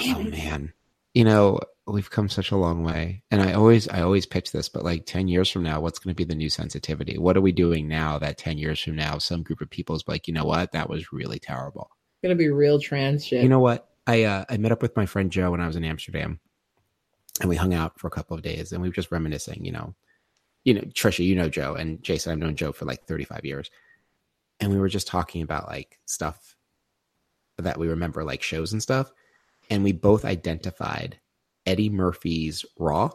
[SPEAKER 1] oh man, you know we've come such a long way. And I always, I always pitch this, but like ten years from now, what's going to be the new sensitivity? What are we doing now that ten years from now, some group of people is like, you know what, that was really terrible.
[SPEAKER 4] It's gonna be real trans shit.
[SPEAKER 1] You know what? I uh, I met up with my friend Joe when I was in Amsterdam, and we hung out for a couple of days, and we were just reminiscing. You know, you know, Trisha, you know Joe, and Jason. I've known Joe for like thirty five years, and we were just talking about like stuff that we remember, like shows and stuff, and we both identified Eddie Murphy's Raw.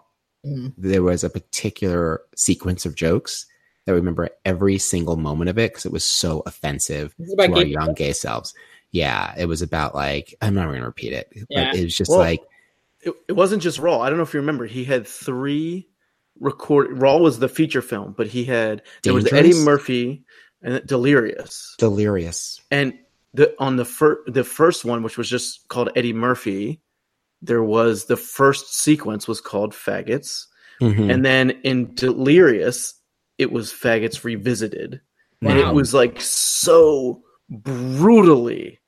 [SPEAKER 4] Mhm.
[SPEAKER 1] There was a particular sequence of jokes that I remember every single moment of it because it was so offensive
[SPEAKER 4] This about
[SPEAKER 1] to our
[SPEAKER 4] gay
[SPEAKER 1] young gay selves. Yeah, it was about like I'm not going to repeat it,
[SPEAKER 4] Yeah.
[SPEAKER 1] but it was just
[SPEAKER 5] Well,
[SPEAKER 1] like
[SPEAKER 5] It, it wasn't just Raw. I don't know if you remember. He had three record. Raw was the feature film, but he had there was
[SPEAKER 1] Dangerous?
[SPEAKER 5] Eddie Murphy and Delirious,
[SPEAKER 1] delirious.
[SPEAKER 5] and the on the first the first one, which was just called Eddie Murphy, there was the first sequence was called Faggots,
[SPEAKER 1] Mhm.
[SPEAKER 5] and then in Delirious, it was Faggots Revisited, and it was like so brutally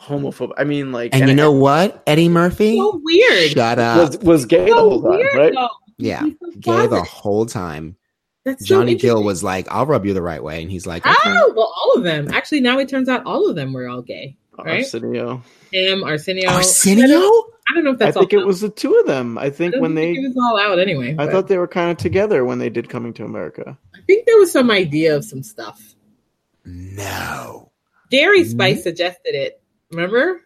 [SPEAKER 5] homophobic. I mean, like,
[SPEAKER 1] and you
[SPEAKER 5] it
[SPEAKER 1] know what, Eddie Murphy?
[SPEAKER 4] so weird.
[SPEAKER 1] Shut up.
[SPEAKER 5] was was gay the whole time,
[SPEAKER 4] weird,
[SPEAKER 5] right?
[SPEAKER 4] though.
[SPEAKER 1] yeah,
[SPEAKER 4] so
[SPEAKER 1] gay the whole time.
[SPEAKER 4] That's so
[SPEAKER 1] Johnny Gill was like, "I'll rub you the right way," and he's like, okay.
[SPEAKER 4] Oh, well, all of them. Actually, now it turns out all of them were all gay. Right?
[SPEAKER 5] Arsenio.
[SPEAKER 4] Him, Arsenio.
[SPEAKER 1] Arsenio.
[SPEAKER 4] I don't know if that's.
[SPEAKER 5] I think
[SPEAKER 4] all
[SPEAKER 5] it was the two of them. I
[SPEAKER 4] I
[SPEAKER 5] think
[SPEAKER 4] don't
[SPEAKER 5] when
[SPEAKER 4] think
[SPEAKER 5] they,
[SPEAKER 4] it was all out anyway.
[SPEAKER 5] I
[SPEAKER 4] but
[SPEAKER 5] thought they were kind of together when they did Coming to America.
[SPEAKER 4] I think there was some idea of some stuff.
[SPEAKER 1] No.
[SPEAKER 4] Scary
[SPEAKER 1] Mhm.
[SPEAKER 4] Spice suggested it. Remember?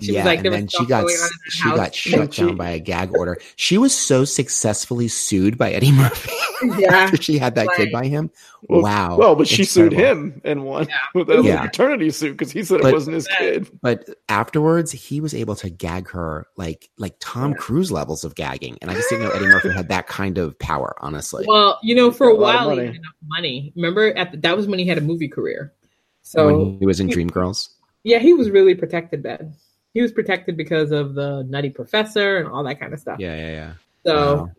[SPEAKER 4] She
[SPEAKER 1] yeah,
[SPEAKER 4] was like,
[SPEAKER 1] and then she got
[SPEAKER 4] going on in her
[SPEAKER 1] she
[SPEAKER 4] house.
[SPEAKER 1] got shut
[SPEAKER 5] And she-
[SPEAKER 1] down by a gag order. She was so successfully sued by Eddie Murphy
[SPEAKER 4] Yeah.
[SPEAKER 1] after she had that kid by him.
[SPEAKER 5] Well,
[SPEAKER 1] wow.
[SPEAKER 5] Well, but she sued
[SPEAKER 1] terrible.
[SPEAKER 5] him and won
[SPEAKER 4] Yeah.
[SPEAKER 5] with a
[SPEAKER 1] Yeah.
[SPEAKER 5] paternity suit because he said
[SPEAKER 1] But-
[SPEAKER 5] it wasn't his kid.
[SPEAKER 1] But afterwards, he was able to gag her like like Tom
[SPEAKER 5] Yeah.
[SPEAKER 1] Cruise levels of gagging, and I just didn't know Eddie Murphy had that kind of power. Honestly,
[SPEAKER 4] Well, you know, for a
[SPEAKER 5] a lot of
[SPEAKER 4] while he had enough money. Remember, at the, that was when he had a movie career. So
[SPEAKER 1] when he was in Dreamgirls,
[SPEAKER 4] yeah, he was really protected then. He was protected because of the Nutty Professor and all that kind of stuff.
[SPEAKER 1] yeah, yeah, yeah.
[SPEAKER 4] So,
[SPEAKER 1] Wow.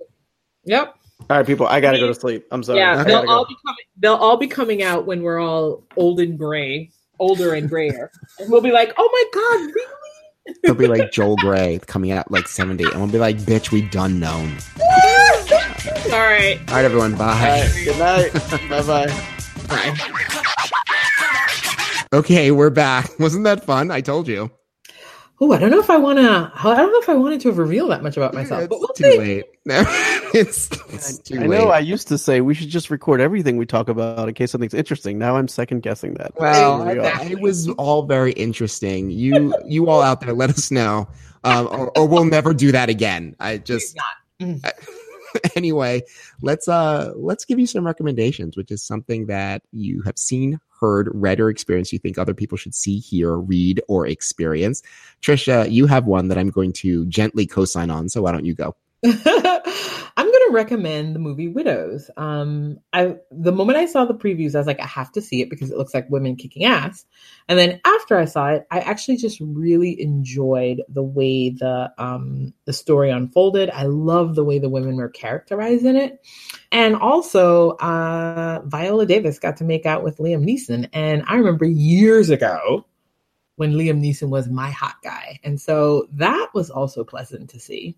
[SPEAKER 4] yep.
[SPEAKER 5] All right, people, I gotta go to sleep. I'm sorry.
[SPEAKER 4] yeah, they'll all
[SPEAKER 5] go.
[SPEAKER 4] be coming. They'll all be coming out when we're all old and gray, older and grayer, and we'll be like, "Oh my god, really?"
[SPEAKER 1] He'll be like Joel Grey coming out like seventy, and we'll be like, "Bitch, we done known."
[SPEAKER 4] all right,
[SPEAKER 1] All right, everyone, bye.
[SPEAKER 5] right, good night. bye bye.
[SPEAKER 4] bye.
[SPEAKER 1] Okay, we're back. Wasn't that fun? I told you.
[SPEAKER 4] Oh, I don't know if I want to. I don't know if I wanted to reveal that much about myself. but we'll
[SPEAKER 1] it's too
[SPEAKER 4] see.
[SPEAKER 1] late. it's, it's too
[SPEAKER 5] I
[SPEAKER 1] late.
[SPEAKER 5] know I used to say we should just record everything we talk about in case something's interesting. Now I'm second guessing that.
[SPEAKER 1] Well,
[SPEAKER 5] Here we are.
[SPEAKER 1] it was all very interesting. You, you all out there, let us know, um, or, or we'll never do that again. I just,
[SPEAKER 4] Not.
[SPEAKER 1] anyway, let's uh let's give you some recommendations, which is something that you have seen, heard, read, or experienced. You think other people should see, hear, read, or experience. Trisha, you have one that I'm going to gently co-sign on. So why don't you go?
[SPEAKER 4] I'm going to recommend the movie Widows. Um, I the moment I saw the previews, I was like, I have to see it because it looks like women kicking ass. And then after I saw it, I actually just really enjoyed the way the um, the story unfolded. I love the way the women were characterized in it, and also uh, Viola Davis got to make out with Liam Neeson. And I remember years ago when Liam Neeson was my hot guy. And so that was also pleasant to see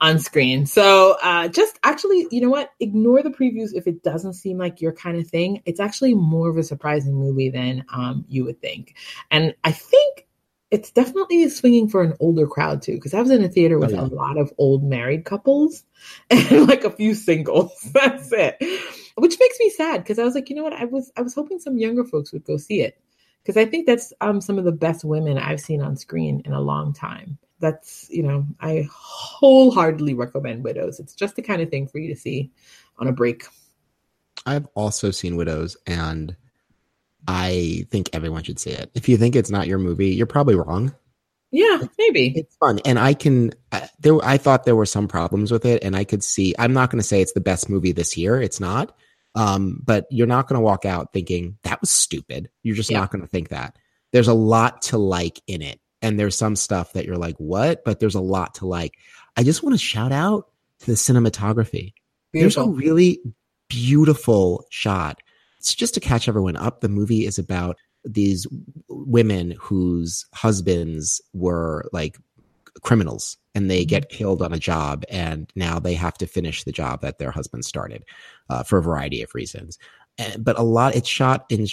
[SPEAKER 4] on screen. So uh, just actually, you know what? Ignore the previews if it doesn't seem like your kind of thing. It's actually more of a surprising movie than um, you would think. And I think it's definitely swinging for an older crowd too, because I was in a theater with oh, yeah. a lot of old married couples and like a few singles. That's it. Which makes me sad because I was like, you know what? I was I was hoping some younger folks would go see it because I think that's um, some of the best women I've seen on screen in a long time. That's, you know, I wholeheartedly recommend Widows. It's just the kind of thing for you to see on a break.
[SPEAKER 1] I've also seen Widows and I think everyone should see it. If you think it's not your movie, you're probably wrong.
[SPEAKER 4] Yeah, maybe.
[SPEAKER 1] It's fun. And I can I, there I thought there were some problems with it and I could see I'm not going to say it's the best movie this year. It's not um, but you're not going to walk out thinking that was stupid. You're just yeah. not going to think that. There's a lot to like in it. And there's some stuff that you're like, what? But there's a lot to like. I just want to shout out to the cinematography. Beautiful. There's a really beautiful shot. It's just to catch everyone up. The movie is about these women whose husbands were like criminals and they get killed on a job and now they have to finish the job that their husband started uh, for a variety of reasons. And, but a lot it's shot in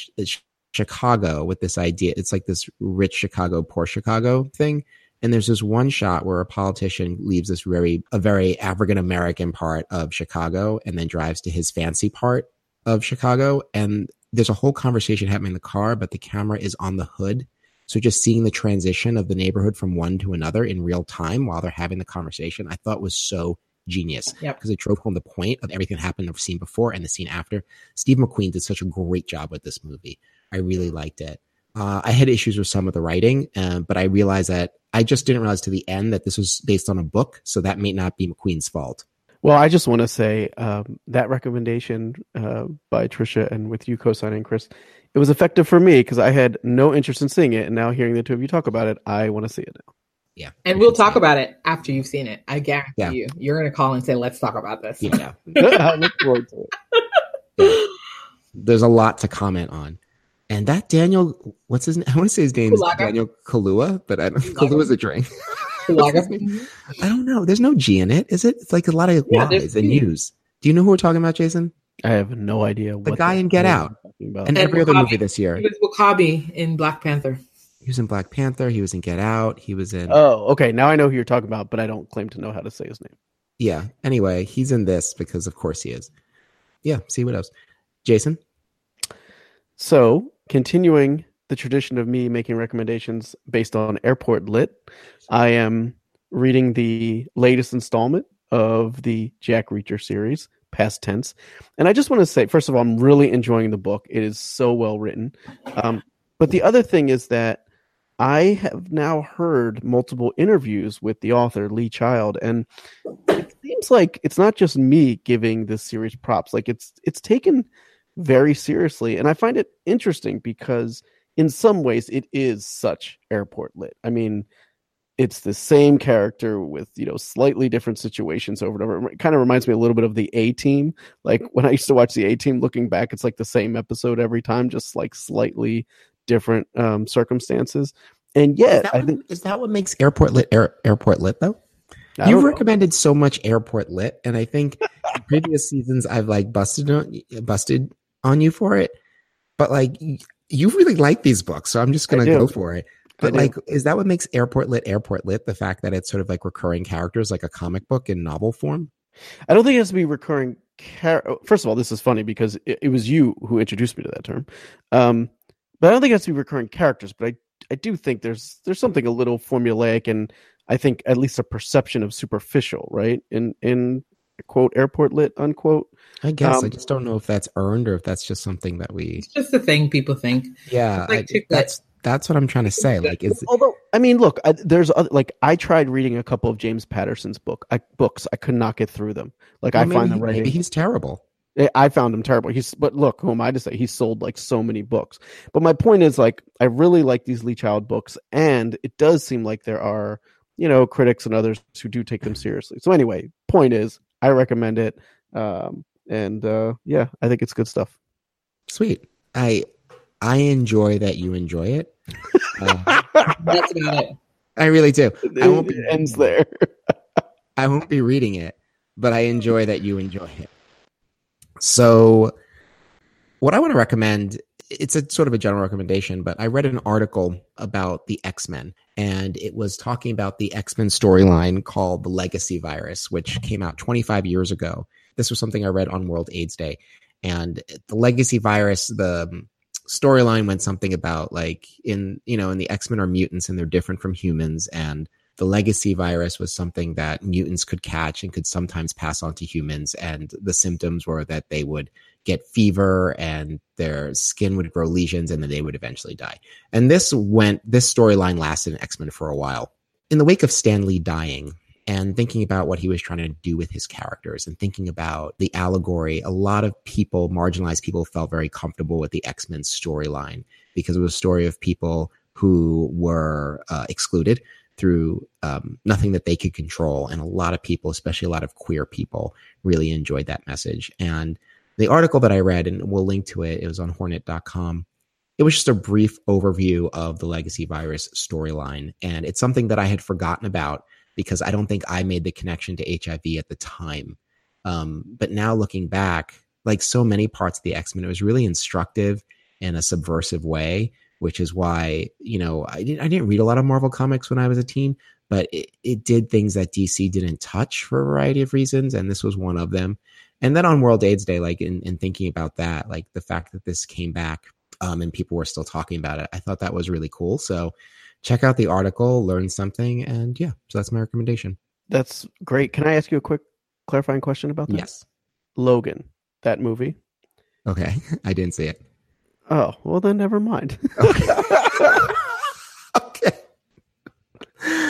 [SPEAKER 1] chicago with this idea it's like this rich chicago poor chicago thing. And there's this one shot where a politician leaves this very a very african american part of chicago and then drives to his fancy part of chicago. And there's a whole conversation happening in the car but the camera is on the hood so just seeing the transition of the neighborhood from one to another in real time while they're having the conversation, I thought was so genius
[SPEAKER 4] yep.
[SPEAKER 1] because it drove home the point of everything that happened the scene before and the scene after. Steve McQueen did such a great job with this movie. I really liked it. Uh, I had issues with some of the writing, uh, but I realized that I just didn't realize to the end that this was based on a book, so that may not be McQueen's fault.
[SPEAKER 5] Well, I just want to say um, that recommendation uh, by Trisha and with you co-signing Chris it was effective for me because I had no interest in seeing it, and now hearing the two of you talk about it, I want to see it now.
[SPEAKER 1] Yeah,
[SPEAKER 4] and we'll talk about it after you've seen it. I guarantee yeah. you, you're going to call and say, "Let's talk about this."
[SPEAKER 1] Yeah, I look forward to it. Yeah. There's a lot to comment on, and that Daniel, what's his name? I want to say his name is Daniel Kaluuya, but I don't. Kaluuya is a drink. I don't know. There's no G in it, is it? It's like a lot of yeah, Y's and U's. Do you know who we're talking about, Jason?
[SPEAKER 5] I have no idea.
[SPEAKER 1] The guy in Get Out and, and every W'Kabi. other movie this year.
[SPEAKER 4] He was W'Kabi in Black Panther.
[SPEAKER 1] He was in Black Panther. He was in Get Out. He was in.
[SPEAKER 5] Oh, okay. Now I know who you're talking about, but I don't claim to know how to say his name.
[SPEAKER 1] Yeah. Anyway, he's in this because, of course, he is. Yeah. See what else, Jason.
[SPEAKER 5] So, continuing the tradition of me making recommendations based on Airport Lit, I am reading the latest installment of the Jack Reacher series, past tense. And I just want to say, first of all, I'm really enjoying the book. It is so well written. Um, but the other thing is that I have now heard multiple interviews with the author, Lee Child, and it seems like it's not just me giving this series props. Like it's it's taken very seriously. And I find it interesting because in some ways it is such airport lit. I mean, it's the same character with you know slightly different situations over and over. It kind of reminds me a little bit of the A Team. Like when I used to watch the A Team, looking back, it's like the same episode every time, just like slightly different um, circumstances. And yet,
[SPEAKER 1] I
[SPEAKER 5] think
[SPEAKER 1] is that what makes Airport Lit air, Airport Lit though. You recommended know. so much Airport Lit, and I think previous seasons I've like busted on busted on you for it. But like you really like these books, so I'm just gonna go for it. But like, is that what makes Airport Lit Airport Lit? The fact that it's sort of like recurring characters, like a comic book in novel form.
[SPEAKER 5] I don't think it has to be recurring. Char- oh, First of all, this is funny because it, it, was you who introduced me to that term. Um, but I don't think it has to be recurring characters. But I, I do think there's there's something a little formulaic, and I think at least a perception of superficial, right? In in quote airport lit unquote.
[SPEAKER 1] I guess I
[SPEAKER 5] Um,
[SPEAKER 1] just don't know if that's earned or if that's just something that we.
[SPEAKER 4] It's just a thing people think.
[SPEAKER 1] Yeah,
[SPEAKER 4] It's like
[SPEAKER 1] I-
[SPEAKER 4] chick lit.
[SPEAKER 1] that's that's what I'm trying to say. Like, is
[SPEAKER 5] Although I mean, look, I, there's other, like I tried reading a couple of James Patterson's book I, books. I could not get through them. Like I
[SPEAKER 1] well,
[SPEAKER 5] find
[SPEAKER 1] maybe,
[SPEAKER 5] the
[SPEAKER 1] maybe he's terrible.
[SPEAKER 5] I- I found him terrible. He's but look, who am I to say? He sold like so many books. But my point is like I really like these Lee Child books, and it does seem like there are you know critics and others who do take them seriously. So anyway, point is I recommend it, um, and uh, yeah, I think it's good stuff.
[SPEAKER 1] Sweet. I I enjoy that you enjoy it. Uh,
[SPEAKER 4] That's about it.
[SPEAKER 1] I really do. I won't
[SPEAKER 5] it
[SPEAKER 1] be
[SPEAKER 5] ends there.
[SPEAKER 1] I won't be reading it, but I enjoy that you enjoy it. So, what I want to recommend, it's a sort of a general recommendation, but I read an article about the X Men, and it was talking about the X Men storyline called the Legacy Virus, which came out 25 years ago. This was something I read on World AIDS Day. And the Legacy Virus, the storyline went something about like in, you know, in the X Men are mutants and they're different from humans. And the legacy virus was something that mutants could catch and could sometimes pass on to humans. And the symptoms were that they would get fever and their skin would grow lesions and then they would eventually die. And this went, this storyline lasted in X Men for a while. In the wake of Stan Lee dying, and thinking about what he was trying to do with his characters and thinking about the allegory, a lot of people, marginalized people, felt very comfortable with the X Men storyline because it was a story of people who were uh, excluded through um, nothing that they could control. And a lot of people, especially a lot of queer people, really enjoyed that message. And the article that I read, and we'll link to it, it was on hornet.com. It was just a brief overview of the legacy virus storyline. And it's something that I had forgotten about because I don't think I made the connection to HIV at the time. Um, but now looking back, like so many parts of the X Men, it was really instructive in a subversive way, which is why you know I didn't I didn't read a lot of Marvel comics when I was a teen, but it, it did things that DC didn't touch for a variety of reasons, and this was one of them. And then on World AIDS Day, like in, in thinking about that, like the fact that this came back um, and people were still talking about it, I thought that was really cool. So check out the article, learn something, and yeah, so that's my recommendation.
[SPEAKER 5] That's great. Can I ask you a quick clarifying question about that?
[SPEAKER 1] Yes.
[SPEAKER 5] Logan, that movie.
[SPEAKER 1] Okay. I didn't see it.
[SPEAKER 5] Oh, well then never mind.
[SPEAKER 1] Okay.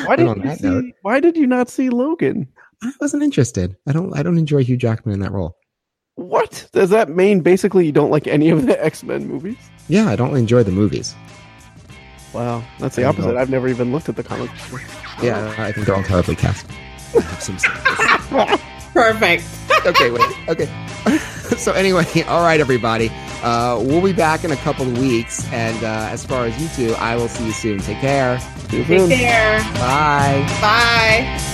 [SPEAKER 5] why did you see,
[SPEAKER 1] note,
[SPEAKER 5] why did you not see Logan?
[SPEAKER 1] I wasn't interested. I don't. I don't enjoy Hugh Jackman in that role.
[SPEAKER 5] What? Does that mean basically you don't like any of the X-Men movies?
[SPEAKER 1] Yeah, I don't enjoy the movies.
[SPEAKER 5] Wow, that's the
[SPEAKER 1] There
[SPEAKER 5] opposite.
[SPEAKER 1] go.
[SPEAKER 5] I've never even looked at the comics. before.
[SPEAKER 1] Yeah, I think they're all terribly cast. I have some sympathy.
[SPEAKER 4] Perfect.
[SPEAKER 1] okay, wait. Okay. so anyway, all right, everybody. Uh, we'll be back in a couple of weeks, and uh, as far as you two, I will see you soon. Take care.
[SPEAKER 5] See you
[SPEAKER 4] Take care.
[SPEAKER 1] Bye.
[SPEAKER 4] Bye.